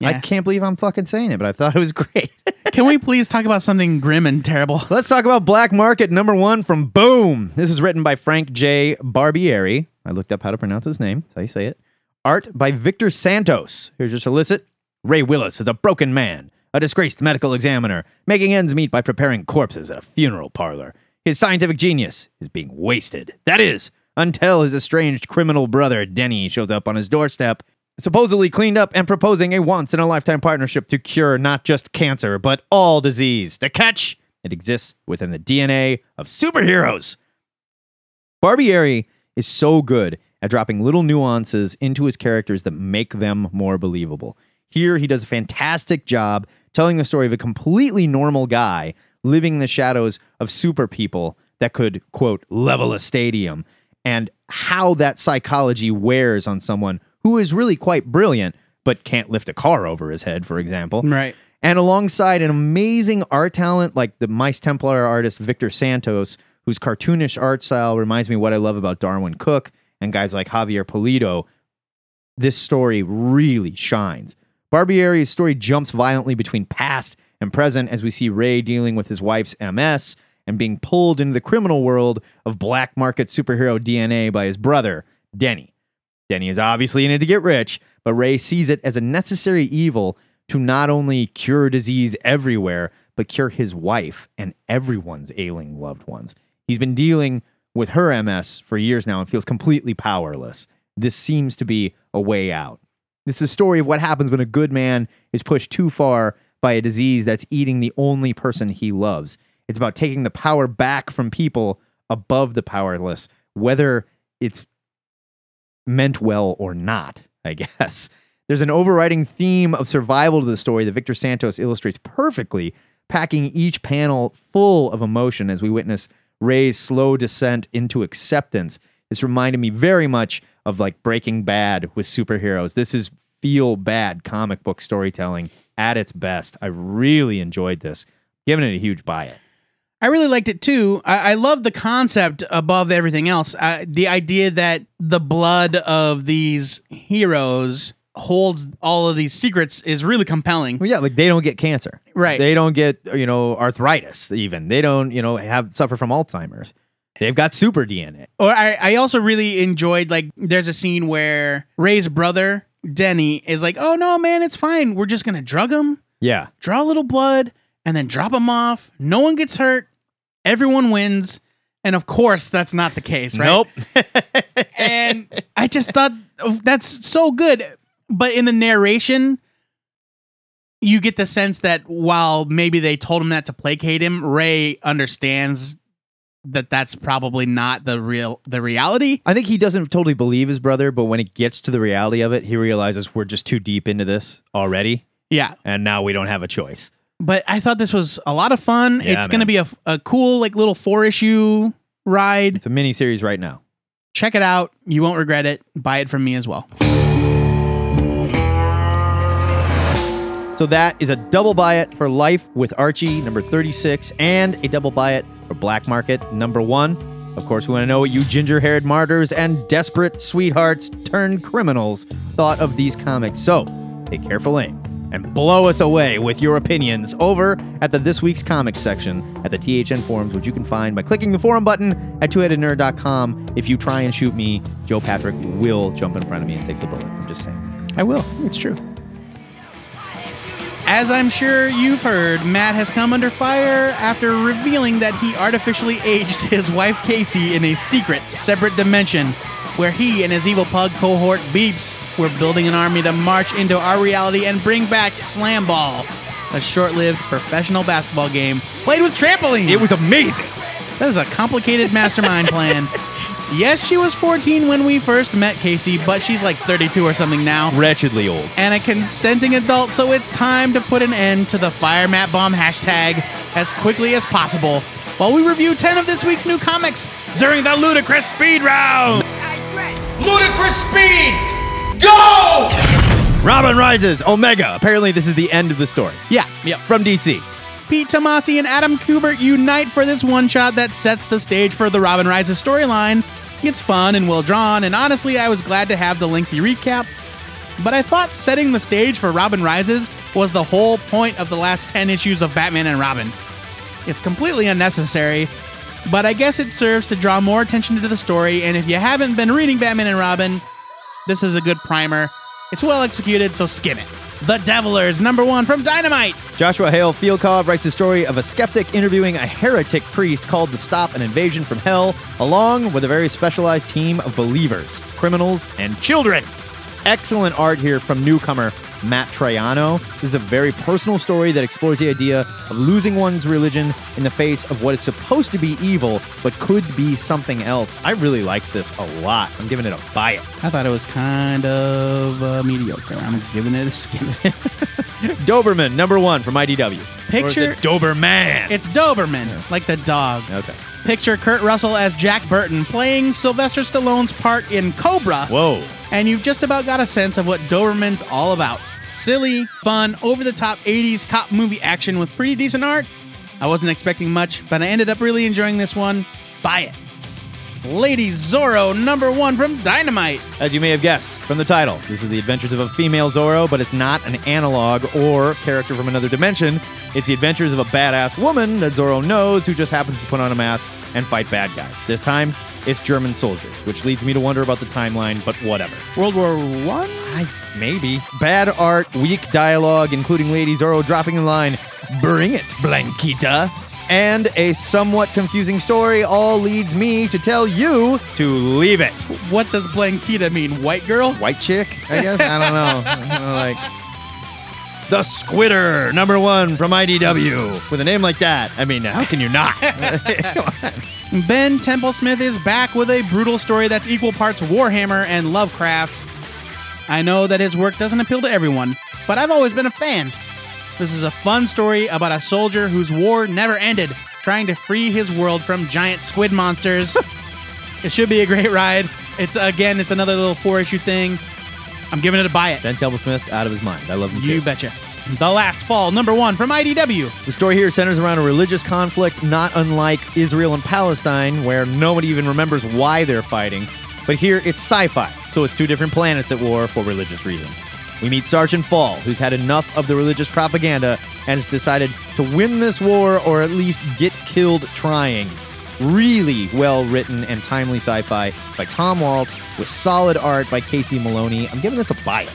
Speaker 3: I can't believe I'm fucking saying it, but I thought it was great.
Speaker 4: Can we please talk about something grim and terrible?
Speaker 3: Let's talk about Black Market number one from Boom. This is written by Frank J. Barbieri. I looked up how to pronounce his name. That's how you say it. Art by Victor Santos. Here's your solicit. Ray Willis is a broken man, a disgraced medical examiner, making ends meet by preparing corpses at a funeral parlor. His scientific genius is being wasted. That is, until his estranged criminal brother Denny shows up on his doorstep, supposedly cleaned up and proposing a once in a lifetime partnership to cure not just cancer, but all disease. The catch? It exists within the DNA of superheroes. Barbieri is so good at dropping little nuances into his characters that make them more believable. Here, he does a fantastic job telling the story of a completely normal guy living in the shadows of super people that could, quote, level a stadium, and how that psychology wears on someone who is really quite brilliant, but can't lift a car over his head, for example.
Speaker 4: Right.
Speaker 3: And alongside an amazing art talent like the Mice Templar artist Victor Santos, whose cartoonish art style reminds me what I love about Darwyn Cooke and guys like Javier Pulido, this story really shines. Barbieri's story jumps violently between past and present as we see Ray dealing with his wife's MS and being pulled into the criminal world of black market superhero DNA by his brother, Denny. Denny is obviously in it to get rich, but Ray sees it as a necessary evil to not only cure disease everywhere, but cure his wife and everyone's ailing loved ones. He's been dealing with her MS for years now and feels completely powerless. This seems to be a way out. This is a story of what happens when a good man is pushed too far by a disease that's eating the only person he loves. It's about taking the power back from people above the powerless, whether it's meant well or not, I guess. There's an overriding theme of survival to the story that Victor Santos illustrates perfectly, packing each panel full of emotion as we witness Ray's slow descent into acceptance. This reminded me very much of like Breaking Bad with superheroes. This is feel bad comic book storytelling at its best. I really enjoyed this. Giving it a huge buy it.
Speaker 4: I really liked it too. I, I love the concept above everything else. Uh, the idea that the blood of these heroes holds all of these secrets is really compelling.
Speaker 3: Well, yeah, like they don't get cancer.
Speaker 4: Right.
Speaker 3: They don't get, you know, arthritis even. They don't, you know, have suffer from Alzheimer's. They've got super DNA.
Speaker 4: Or I, I also really enjoyed like there's a scene where Ray's brother Denny is like, "Oh no, man, it's fine. We're just gonna drug him,
Speaker 3: Yeah.
Speaker 4: draw a little blood, and then drop him off. No one gets hurt. Everyone wins." And of course, that's not the case, right?
Speaker 3: Nope.
Speaker 4: and I just thought oh, that's so good. But in the narration, you get the sense that while maybe they told him that to placate him, Ray understands that that's probably not the real the reality.
Speaker 3: I think he doesn't totally believe his brother, but when it gets to the reality of it, he realizes we're just too deep into this already,
Speaker 4: Yeah,
Speaker 3: and now we don't have a choice.
Speaker 4: But I thought this was a lot of fun.
Speaker 3: Yeah,
Speaker 4: it's going to be a, a cool like little four issue ride.
Speaker 3: It's a mini series right now.
Speaker 4: Check it out. You won't regret it. Buy it from me as well.
Speaker 3: So that is a double buy it for Life with Archie, number 36, and a double buy it for Black Market, number one. Of course, we want to know what you ginger haired martyrs and desperate sweethearts turned criminals thought of these comics. So take careful aim and blow us away with your opinions over at the This Week's Comics section at the THN forums, which you can find by clicking the forum button at twoheadednerd.com. If you try and shoot me, Joe Patrick will jump in front of me and take the bullet. I'm just saying.
Speaker 4: I will. It's true. As I'm sure you've heard, Matt has come under fire after revealing that he artificially aged his wife Casey in a secret, separate dimension where he and his evil pug cohort Beeps were building an army to march into our reality and bring back Slam Ball, a short lived professional basketball game played with trampolines.
Speaker 3: It was amazing.
Speaker 4: That is a complicated mastermind plan. Yes, she was 14 when we first met Casey, but she's like 32 or something now.
Speaker 3: Wretchedly old.
Speaker 4: And a consenting adult, so it's time to put an end to the Fire Matt Bomb hashtag as quickly as possible while we review 10 of this week's new comics during the Ludicrous Speed Round.
Speaker 5: Ludicrous speed! Go!
Speaker 3: Robin Rises, Omega. Apparently, this is the end of the story.
Speaker 4: Yeah, yep.
Speaker 3: From DC.
Speaker 4: Pete Tomasi and Adam Kubert unite for this one shot that sets the stage for the Robin Rises storyline. It's fun and well drawn, and honestly, I was glad to have the lengthy recap. But I thought setting the stage for Robin Rises was the whole point of the last 10 issues of Batman and Robin. It's completely unnecessary, but I guess it serves to draw more attention to the story, and if you haven't been reading Batman and Robin, this is a good primer. It's well executed, so skim it. The Devilers, number one from Dynamite.
Speaker 3: Joshua Hale Fialkov writes the story of a skeptic interviewing a heretic priest called to stop an invasion from hell, along with a very specialized team of believers, criminals, and children. Excellent art here from newcomer Matt Triano. This is a very personal story that explores the idea of losing one's religion in the face of what is supposed to be evil, but could be something else. I really like this a lot. I'm giving it a buy it.
Speaker 4: I thought it was kind of uh, mediocre. I'm giving it a skim.
Speaker 3: Doberman, number one from IDW. Or is
Speaker 4: Picture-
Speaker 3: it Doberman.
Speaker 4: it's Doberman, like the dog.
Speaker 3: okay.
Speaker 4: Picture Kurt Russell as Jack Burton playing Sylvester Stallone's part in Cobra,
Speaker 3: Whoa.
Speaker 4: and you've just about got a sense of what Doberman's all about. Silly, fun, over the top 80s cop movie action with pretty decent art. I wasn't expecting much, but I ended up really enjoying this one. Buy it. Lady Zorro, number one from Dynamite.
Speaker 3: As you may have guessed from the title, this is the adventures of a female Zorro, but it's not an analog or character from another dimension. It's the adventures of a badass woman that Zorro knows who just happens to put on a mask and fight bad guys. This time, it's German soldiers, which leads me to wonder about the timeline, but whatever.
Speaker 4: World War One.
Speaker 3: I maybe. Bad art, weak dialogue, including Lady Zorro dropping in line, Bring it, Blanquita. And a somewhat confusing story all leads me to tell you to leave it.
Speaker 4: What does Blanquita mean? White girl?
Speaker 3: white chick, I guess. I don't know. Know, like the Squidder, number one from IDW. With a name like that, I mean, how can you not?
Speaker 4: Ben Templesmith is back with a brutal story that's equal parts Warhammer and Lovecraft. I know that his work doesn't appeal to everyone, but I've always been a fan. This is a fun story about a soldier whose war never ended, trying to free his world from giant squid monsters. it should be a great ride. It's again, it's another little four issue thing. I'm giving it a buy it.
Speaker 3: ben Templesmith, out of his mind. I love him
Speaker 4: You
Speaker 3: too.
Speaker 4: betcha. The Last Fall, number one from IDW.
Speaker 3: The story here centers around a religious conflict not unlike Israel and Palestine, where nobody even remembers why they're fighting. But here it's sci fi, so it's two different planets at war for religious reasons. We meet Sergeant Fall, who's had enough of the religious propaganda and has decided to win this war or at least get killed trying. Really well written and timely sci fi by Tom Waltz with solid art by Casey Maloney. I'm giving this a buy it.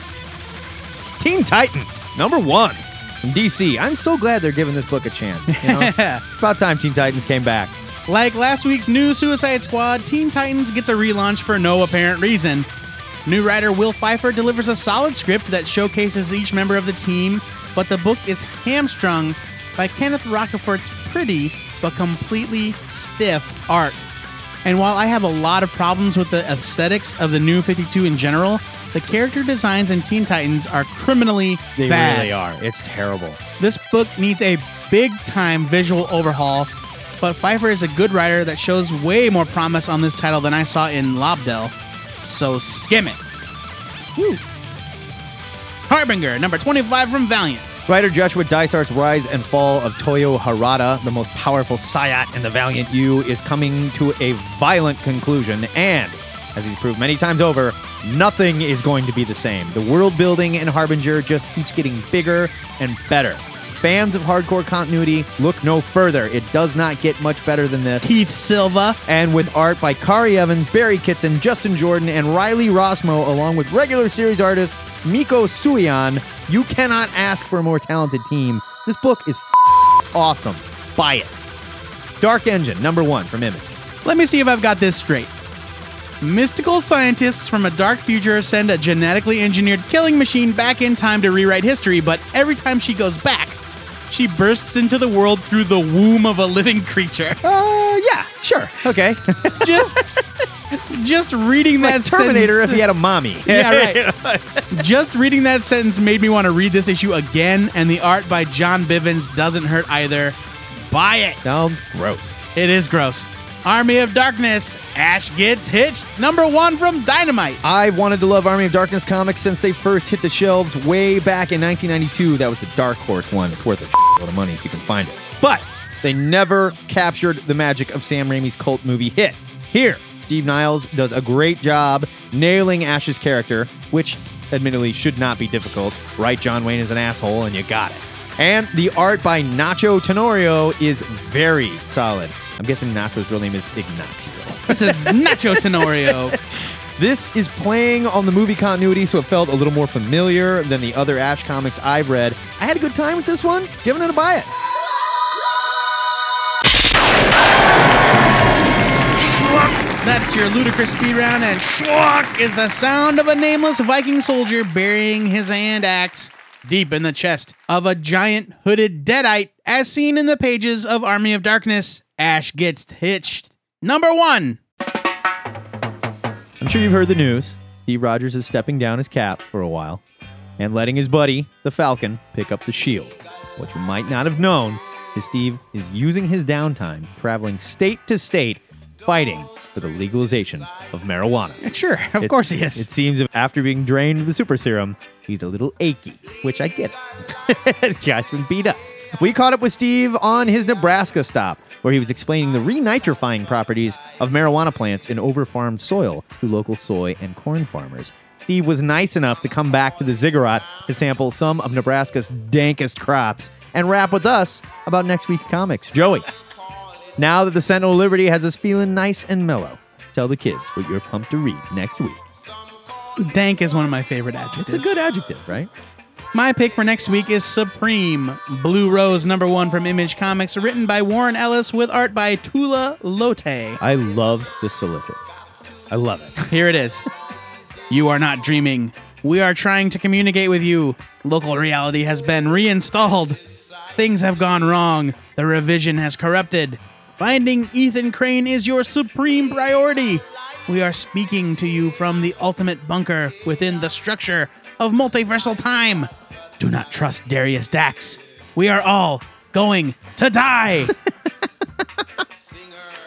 Speaker 3: Teen Titans, number one from DC. I'm so glad they're giving this book a chance. You know? it's about time Teen Titans came back.
Speaker 4: Like last week's new Suicide Squad, Teen Titans gets a relaunch for no apparent reason. New writer Will Pfeiffer delivers a solid script that showcases each member of the team, but the book is hamstrung by Kenneth Rocafort's pretty but completely stiff art. And while I have a lot of problems with the aesthetics of the new 52 in general, the character designs in Teen Titans are criminally
Speaker 3: They
Speaker 4: bad.
Speaker 3: really are. It's terrible.
Speaker 4: This book needs a big time visual overhaul, but Pfeiffer is a good writer that shows way more promise on this title than I saw in Lobdell. So skim it. Whew. Harbinger, number 25 from Valiant.
Speaker 3: Writer Joshua Dysart's rise and fall of Toyo Harada, the most powerful psiot in the Valiant U, is coming to a violent conclusion, and, as he's proved many times over, nothing is going to be the same. The world building in Harbinger just keeps getting bigger and better. Fans of hardcore continuity, look no further. It does not get much better than this.
Speaker 4: Keith Silva.
Speaker 3: And with art by Khari Evans, Barry Kitson, Justin Jordan, and Riley Rossmo, along with regular series artist Mico Suayan, you cannot ask for a more talented team. This book is awesome. Buy it. Dark Engine, number one from Image.
Speaker 4: Let me see if I've got this straight. Mystical scientists from a dark future send a genetically engineered killing machine back in time to rewrite history, but every time she goes back, she bursts into the world through the womb of a living creature.
Speaker 3: Uh, yeah, sure. Okay.
Speaker 4: Just just reading that
Speaker 3: like Terminator
Speaker 4: sentence,
Speaker 3: if he had a mommy.
Speaker 4: Yeah, right. Just reading that sentence made me want to read this issue again, and the art by John Bivens doesn't hurt either. Buy it.
Speaker 3: Sounds gross.
Speaker 4: It is gross. Army of Darkness, Ash Gets Hitched, number one from Dynamite.
Speaker 3: I've wanted to love Army of Darkness comics since they first hit the shelves way back in 1992. That was the Dark Horse one. It's worth a lot of money if you can find it. But they never captured the magic of Sam Raimi's cult movie hit. Here, Steve Niles does a great job nailing Ash's character, which admittedly should not be difficult. Right, John Wayne is an asshole, and you got it. And the art by Nacho Tenorio is very solid. I'm guessing Nacho's real name is Ignacio.
Speaker 4: This is Nacho Tenorio.
Speaker 3: This is playing on the movie continuity, so it felt a little more familiar than the other Ash comics I've read. I had a good time with this one, giving it a buy it.
Speaker 4: That's your ludicrous speed round, and schwak is the sound of a nameless Viking soldier burying his hand axe deep in the chest of a giant hooded deadite, as seen in the pages of Army of Darkness. Ash gets hitched. Number one.
Speaker 3: I'm sure you've heard the news. Steve Rogers is stepping down his cap for a while and letting his buddy, the Falcon, pick up the shield. What you might not have known is Steve is using his downtime traveling state to state fighting for the legalization of marijuana.
Speaker 4: Sure, of
Speaker 3: It-
Speaker 4: course he is.
Speaker 3: It seems after being drained of the super serum, he's a little achy, which I get. this guy's been beat up. We caught up with Steve on his Nebraska stop, where he was explaining the renitrifying properties of marijuana plants in overfarmed soil to local soy and corn farmers. Steve was nice enough to come back to the ziggurat to sample some of Nebraska's dankest crops and rap with us about next week's comics. Joey, now that the Sentinel Liberty has us feeling nice and mellow, tell the kids what you're pumped to read next week.
Speaker 4: Dank is one of my favorite adjectives.
Speaker 3: It's a good adjective, right?
Speaker 4: My pick for next week is Supreme, Blue Rose number one from Image Comics, written by Warren Ellis with art by Tula Lotay.
Speaker 3: I love this solicit. I love it.
Speaker 4: Here it is. You are not dreaming. We are trying to communicate with you. Local reality has been reinstalled. Things have gone wrong. The revision has corrupted. Finding Ethan Crane is your supreme priority. We are speaking to you from the ultimate bunker within the structure of multiversal time. Do not trust Darius Dax. We are all going to die.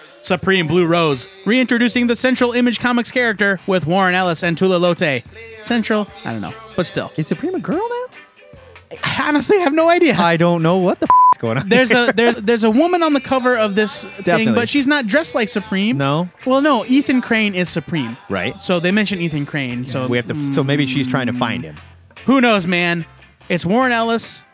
Speaker 4: Supreme Blue Rose, reintroducing the Central Image Comics character with Warren Ellis and Tula Lotay. Central? I don't know, but still.
Speaker 3: Is Supreme a girl now?
Speaker 4: I honestly have no idea.
Speaker 3: I don't know what the f- is going on.
Speaker 4: There's a there's there's a woman on the cover of this thing,
Speaker 3: Definitely.
Speaker 4: but she's not dressed like Supreme.
Speaker 3: no,
Speaker 4: Well, no, Ethan Crane is Supreme.
Speaker 3: right?
Speaker 4: So they mention Ethan Crane. So
Speaker 3: we have to. So maybe she's trying to find him.
Speaker 4: who knows, man? It's Warren Ellis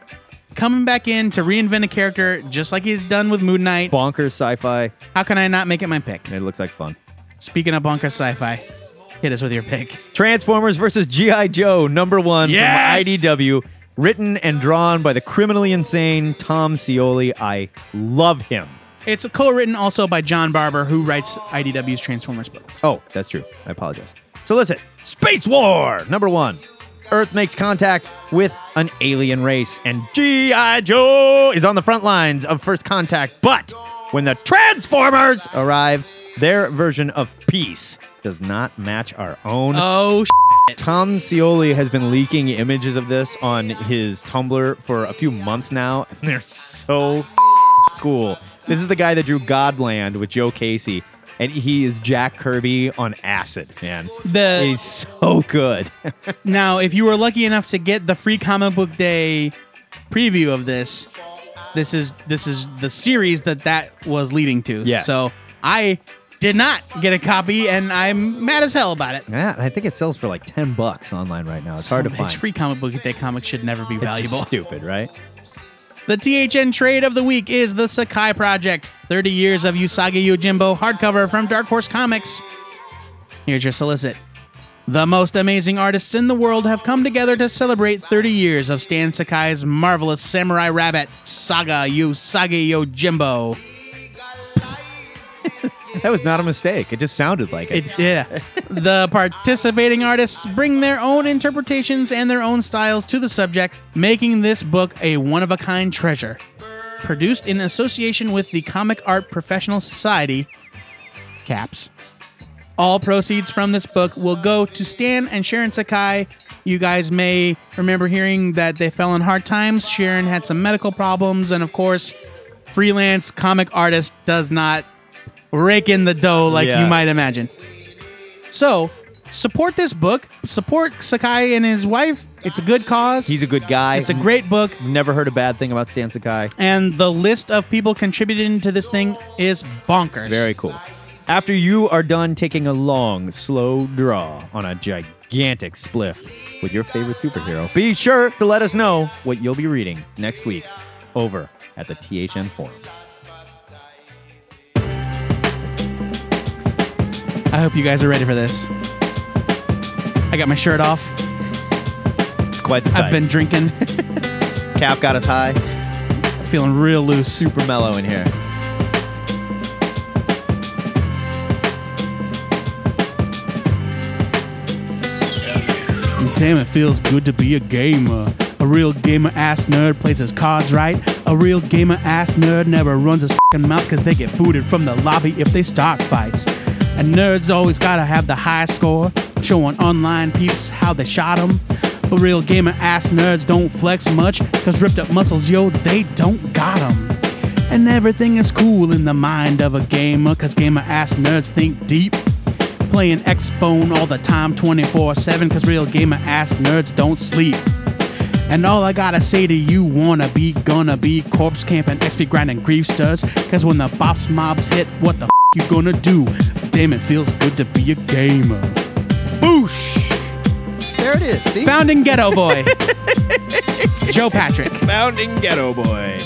Speaker 4: coming back in to reinvent a character just like he's done with Moon Knight.
Speaker 3: Bonkers sci-fi.
Speaker 4: How can I not make it my pick?
Speaker 3: It looks like fun.
Speaker 4: Speaking of bonkers sci-fi, hit us with your pick.
Speaker 3: Transformers versus GI Joe, number one
Speaker 4: Yes!
Speaker 3: from IDW, written and drawn by the criminally insane Tom Scioli. I love him.
Speaker 4: It's co-written also by John Barber, who writes IDW's Transformers books.
Speaker 3: Oh, that's true. I apologize. So listen, Space War, number one. Earth makes contact with an alien race, and G.I. Joe is on the front lines of first contact. But when the Transformers arrive, their version of peace does not match our own.
Speaker 4: Oh,
Speaker 3: Tom Scioli has been leaking images of this on his Tumblr for a few months now, and they're so cool. This is the guy that drew Godland with Joe Casey, and he is Jack Kirby on acid, man.
Speaker 4: the
Speaker 3: He's so good.
Speaker 4: now if you were lucky enough to get the free comic book day preview of this, this is this is the series that that was leading to.
Speaker 3: Yes.
Speaker 4: So I did not get a copy, and I'm mad as hell about it.
Speaker 3: Yeah, I think it sells for like ten bucks online right now. It's hard to
Speaker 4: It's
Speaker 3: find.
Speaker 4: Free comic book day comics should never be
Speaker 3: It's just
Speaker 4: valuable.
Speaker 3: stupid, right?
Speaker 4: The THN trade of the week is the Sakai Project 30 Years of Usagi Yojimbo hardcover from Dark Horse Comics. Here's your solicit. The most amazing artists in the world have come together to celebrate 30 years of Stan Sakai's marvelous Samurai Rabbit saga Usagi Yojimbo.
Speaker 3: That was not a mistake. It just sounded like it.
Speaker 4: It, yeah. the participating artists bring their own interpretations and their own styles to the subject, making this book a one of a kind treasure. Produced in association with the Comic Art Professional Society, CAPS. All proceeds from this book will go to Stan and Sharon Sakai. You guys may remember hearing that they fell in hard times. Sharon had some medical problems, and of course, freelance comic artist does not rake in the dough like
Speaker 3: Yeah.
Speaker 4: you might imagine. So, support this book. Support Sakai and his wife. It's a good cause.
Speaker 3: He's a good guy.
Speaker 4: it's a great book.
Speaker 3: Never heard a bad thing about Stan Sakai.
Speaker 4: And the list of people contributing to this thing is bonkers.
Speaker 3: Very cool. After you are done taking a long, slow draw on a gigantic spliff with your favorite superhero, be sure to let us know what you'll be reading next week over at the THN Forum.
Speaker 4: Hope you guys are ready for this. I got my shirt off.
Speaker 3: It's quite the sight.
Speaker 4: I've been drinking,
Speaker 3: Cap got us high.
Speaker 4: feeling real loose.
Speaker 3: Super mellow in here.
Speaker 4: Damn, it feels good to be a gamer. A real gamer ass nerd plays his cards right. A real gamer ass nerd never runs his fing mouth because they get booted from the lobby if they start fights. And nerds always gotta have the high score, showing online peeps how they shot shot 'em. But real gamer ass nerds don't flex much because ripped up muscles, yo, they don't got got 'em. And everything is cool in the mind of a gamer because gamer ass nerds think deep playing Xbone all the time 24 7 because real gamer ass nerds don't sleep. And all I gotta say to you wanna be, gonna be corpse camping, XP grinding grief studs. Cause when the bops mobs hit, what the f you gonna do? Damn, it feels good to be a gamer. Boosh!
Speaker 3: There it is. See?
Speaker 4: Founding Ghetto Boy. Joe Patrick.
Speaker 3: Founding Ghetto Boy.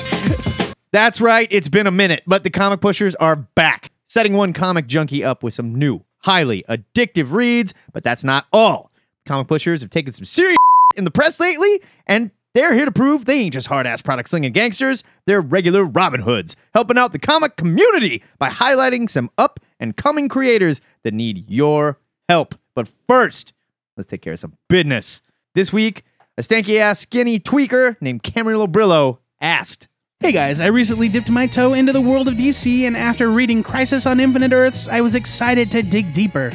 Speaker 3: That's right, it's been a minute, but the comic pushers are back, setting one comic junkie up with some new, highly addictive reads, but that's not all. Comic pushers have taken some serious in the press lately, and they're here to prove they ain't just hard ass product slinging gangsters, they're regular Robin Hoods, helping out the comic community by highlighting some up and coming creators that need your help. But first, let's take care of some business. This week, a stanky ass skinny tweaker named Camarillo Brillo asked,
Speaker 4: Hey guys, I recently dipped my toe into the world of DC, and after reading Crisis on Infinite Earths, I was excited to dig deeper.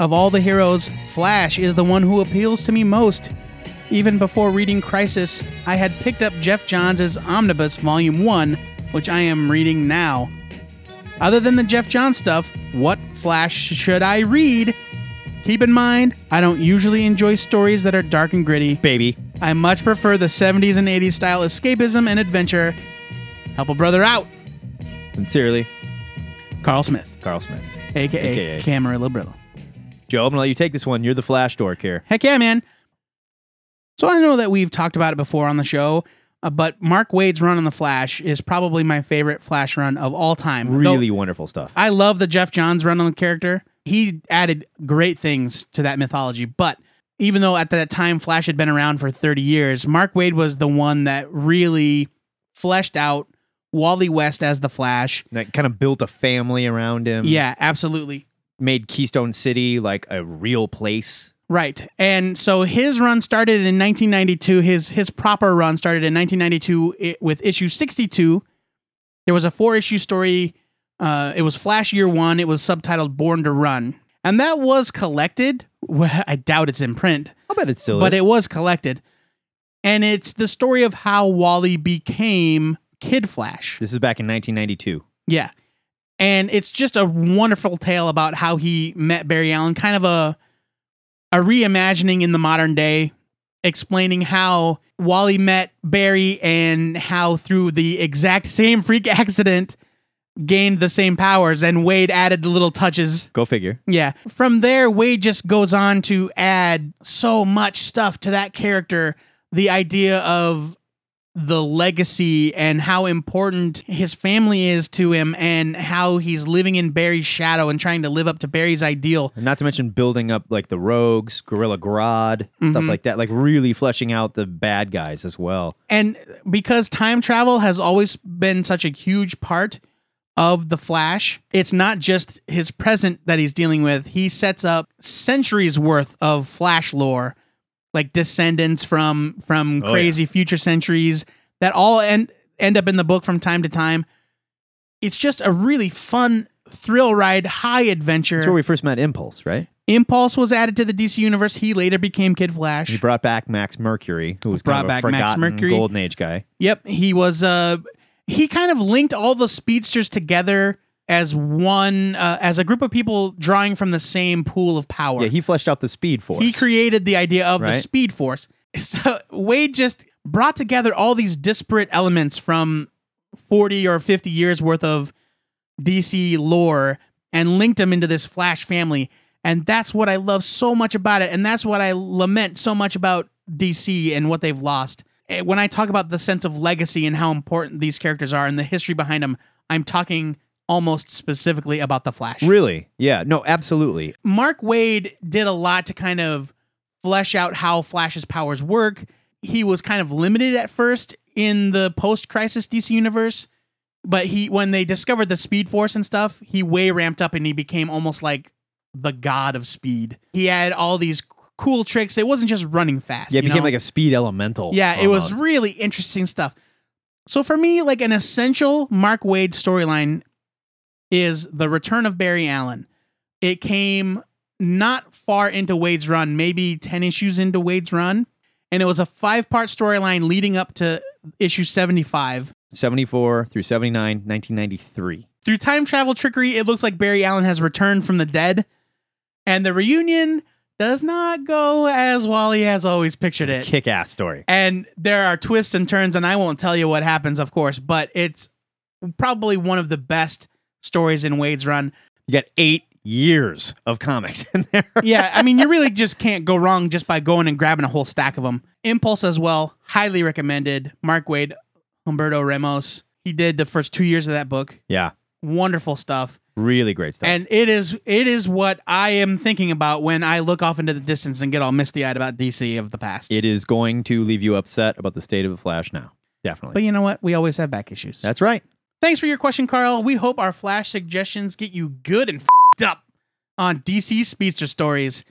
Speaker 4: Of all the heroes, Flash is the one who appeals to me most. Even before reading Crisis, I had picked up Geoff Johns' Omnibus Volume 1, which I am reading now. Other than the Geoff Johns stuff, what Flash should I read? Keep in mind, I don't usually enjoy stories that are dark and gritty.
Speaker 3: baby.
Speaker 4: I much prefer the 70s and 80s style escapism and adventure. Help a brother out.
Speaker 3: Sincerely,
Speaker 4: Carl Smith,
Speaker 3: Carl Smith.
Speaker 4: aka,
Speaker 3: AKA.
Speaker 4: Camarillo Brillo.
Speaker 3: Joe, I'm gonna let you take this one. You're the flash dork here.
Speaker 4: Heck yeah, man. So I know that we've talked about it before on the show, uh, but Mark Waid's run on the Flash is probably my favorite Flash run of all time. Though
Speaker 3: Really wonderful stuff.
Speaker 4: I love the Geoff Johns run on the character. He added great things to that mythology, but even though at that time Flash had been around for 30 years, Mark Waid was the one that really fleshed out Wally West as the Flash.
Speaker 3: That kind of built a family around him.
Speaker 4: Yeah, absolutely.
Speaker 3: Made Keystone City like a real place.
Speaker 4: Right. And so his run started in 1992. His his proper run started in 1992 with issue 62. There was a four issue story. Uh, it was Flash Year One. It was subtitled Born to Run. And that was collected. Well, I doubt it's in print,
Speaker 3: I'll bet it still
Speaker 4: but
Speaker 3: is.
Speaker 4: it was collected. And it's the story of how Wally became Kid Flash.
Speaker 3: this is back in 1992.
Speaker 4: Yeah. And it's just a wonderful tale about how he met Barry Allen, kind of a a reimagining in the modern day, explaining how Wally met Barry and how through the exact same freak accident, gained the same powers, and Waid added the little touches.
Speaker 3: Go figure.
Speaker 4: Yeah. From there, Waid just goes on to add so much stuff to that character. The idea of the legacy and how important his family is to him and how he's living in Barry's shadow and trying to live up to Barry's ideal.
Speaker 3: And not to mention building up like the rogues, Gorilla Grodd, stuff
Speaker 4: Mhm.
Speaker 3: like that. Like really fleshing out the bad guys as well.
Speaker 4: And because time travel has always been such a huge part of the Flash, it's not just his present that he's dealing with. He sets up centuries worth of Flash lore, like descendants from from
Speaker 3: Oh, yeah.
Speaker 4: crazy future centuries that all end end up in the book from time to time. It's just a really fun thrill ride, high adventure.
Speaker 3: That's where we first met Impulse, right?
Speaker 4: Impulse was added to the DC universe. He later became Kid Flash.
Speaker 3: He brought back Max Mercury, who was
Speaker 4: Brought
Speaker 3: kind of a
Speaker 4: back Max
Speaker 3: forgotten
Speaker 4: Mercury.
Speaker 3: Golden Age guy.
Speaker 4: Yep, he was. Uh, he kind of linked all the speedsters together as one, uh, as a group of people drawing from the same pool of power.
Speaker 3: Yeah, he fleshed out the Speed Force.
Speaker 4: He created the idea of the Speed Force. So Waid just brought together all these disparate elements from forty or fifty years worth of DC lore and linked them into this Flash family. And that's what I love so much about it. And that's what I lament so much about DC and what they've lost. Eh, When I talk about the sense of legacy and how important these characters are and the history behind them, I'm talking almost specifically about the Flash.
Speaker 3: Really? Yeah. No, absolutely.
Speaker 4: Mark Waid did a lot to kind of flesh out how Flash's powers work. He was kind of limited at first in the post-crisis DC universe, but he when they discovered the Speed Force and stuff, he way ramped up and he became almost like the god of speed. He had all these cool tricks. It wasn't just running fast.
Speaker 3: Yeah, it became
Speaker 4: know?
Speaker 3: like a speed elemental.
Speaker 4: Yeah, it was really interesting stuff. So for me, like an essential Mark Waid storyline is the return of Barry Allen. It came not far into Waid's run, maybe 10 issues into Waid's run, and it was a five-part storyline leading up to issue 75.
Speaker 3: 74 through 79, 1993.
Speaker 4: Through time travel trickery, it looks like Barry Allen has returned from the dead, and the reunion does not go as Wally has always pictured it.
Speaker 3: Kick ass story.
Speaker 4: And there are twists and turns, and I won't tell you what happens, of course, but it's probably one of the best stories in Waid's run.
Speaker 3: You got eight years of comics in there.
Speaker 4: Yeah, I mean, you really just can't go wrong just by going and grabbing a whole stack of them. Impulse as well, highly recommended. Mark Waid, Humberto Ramos. He did the first two years of that book.
Speaker 3: yeah.
Speaker 4: Wonderful stuff.
Speaker 3: Really great stuff.
Speaker 4: And it is it is what I am thinking about when I look off into the distance and get all misty eyed about DC of the past.
Speaker 3: it is going to leave you upset about the state of the Flash now. Definitely.
Speaker 4: but you know what? We always have back issues.
Speaker 3: That's right.
Speaker 4: Thanks for your question, Carl. We hope our flash suggestions get you good and fed up on DC speedster stories.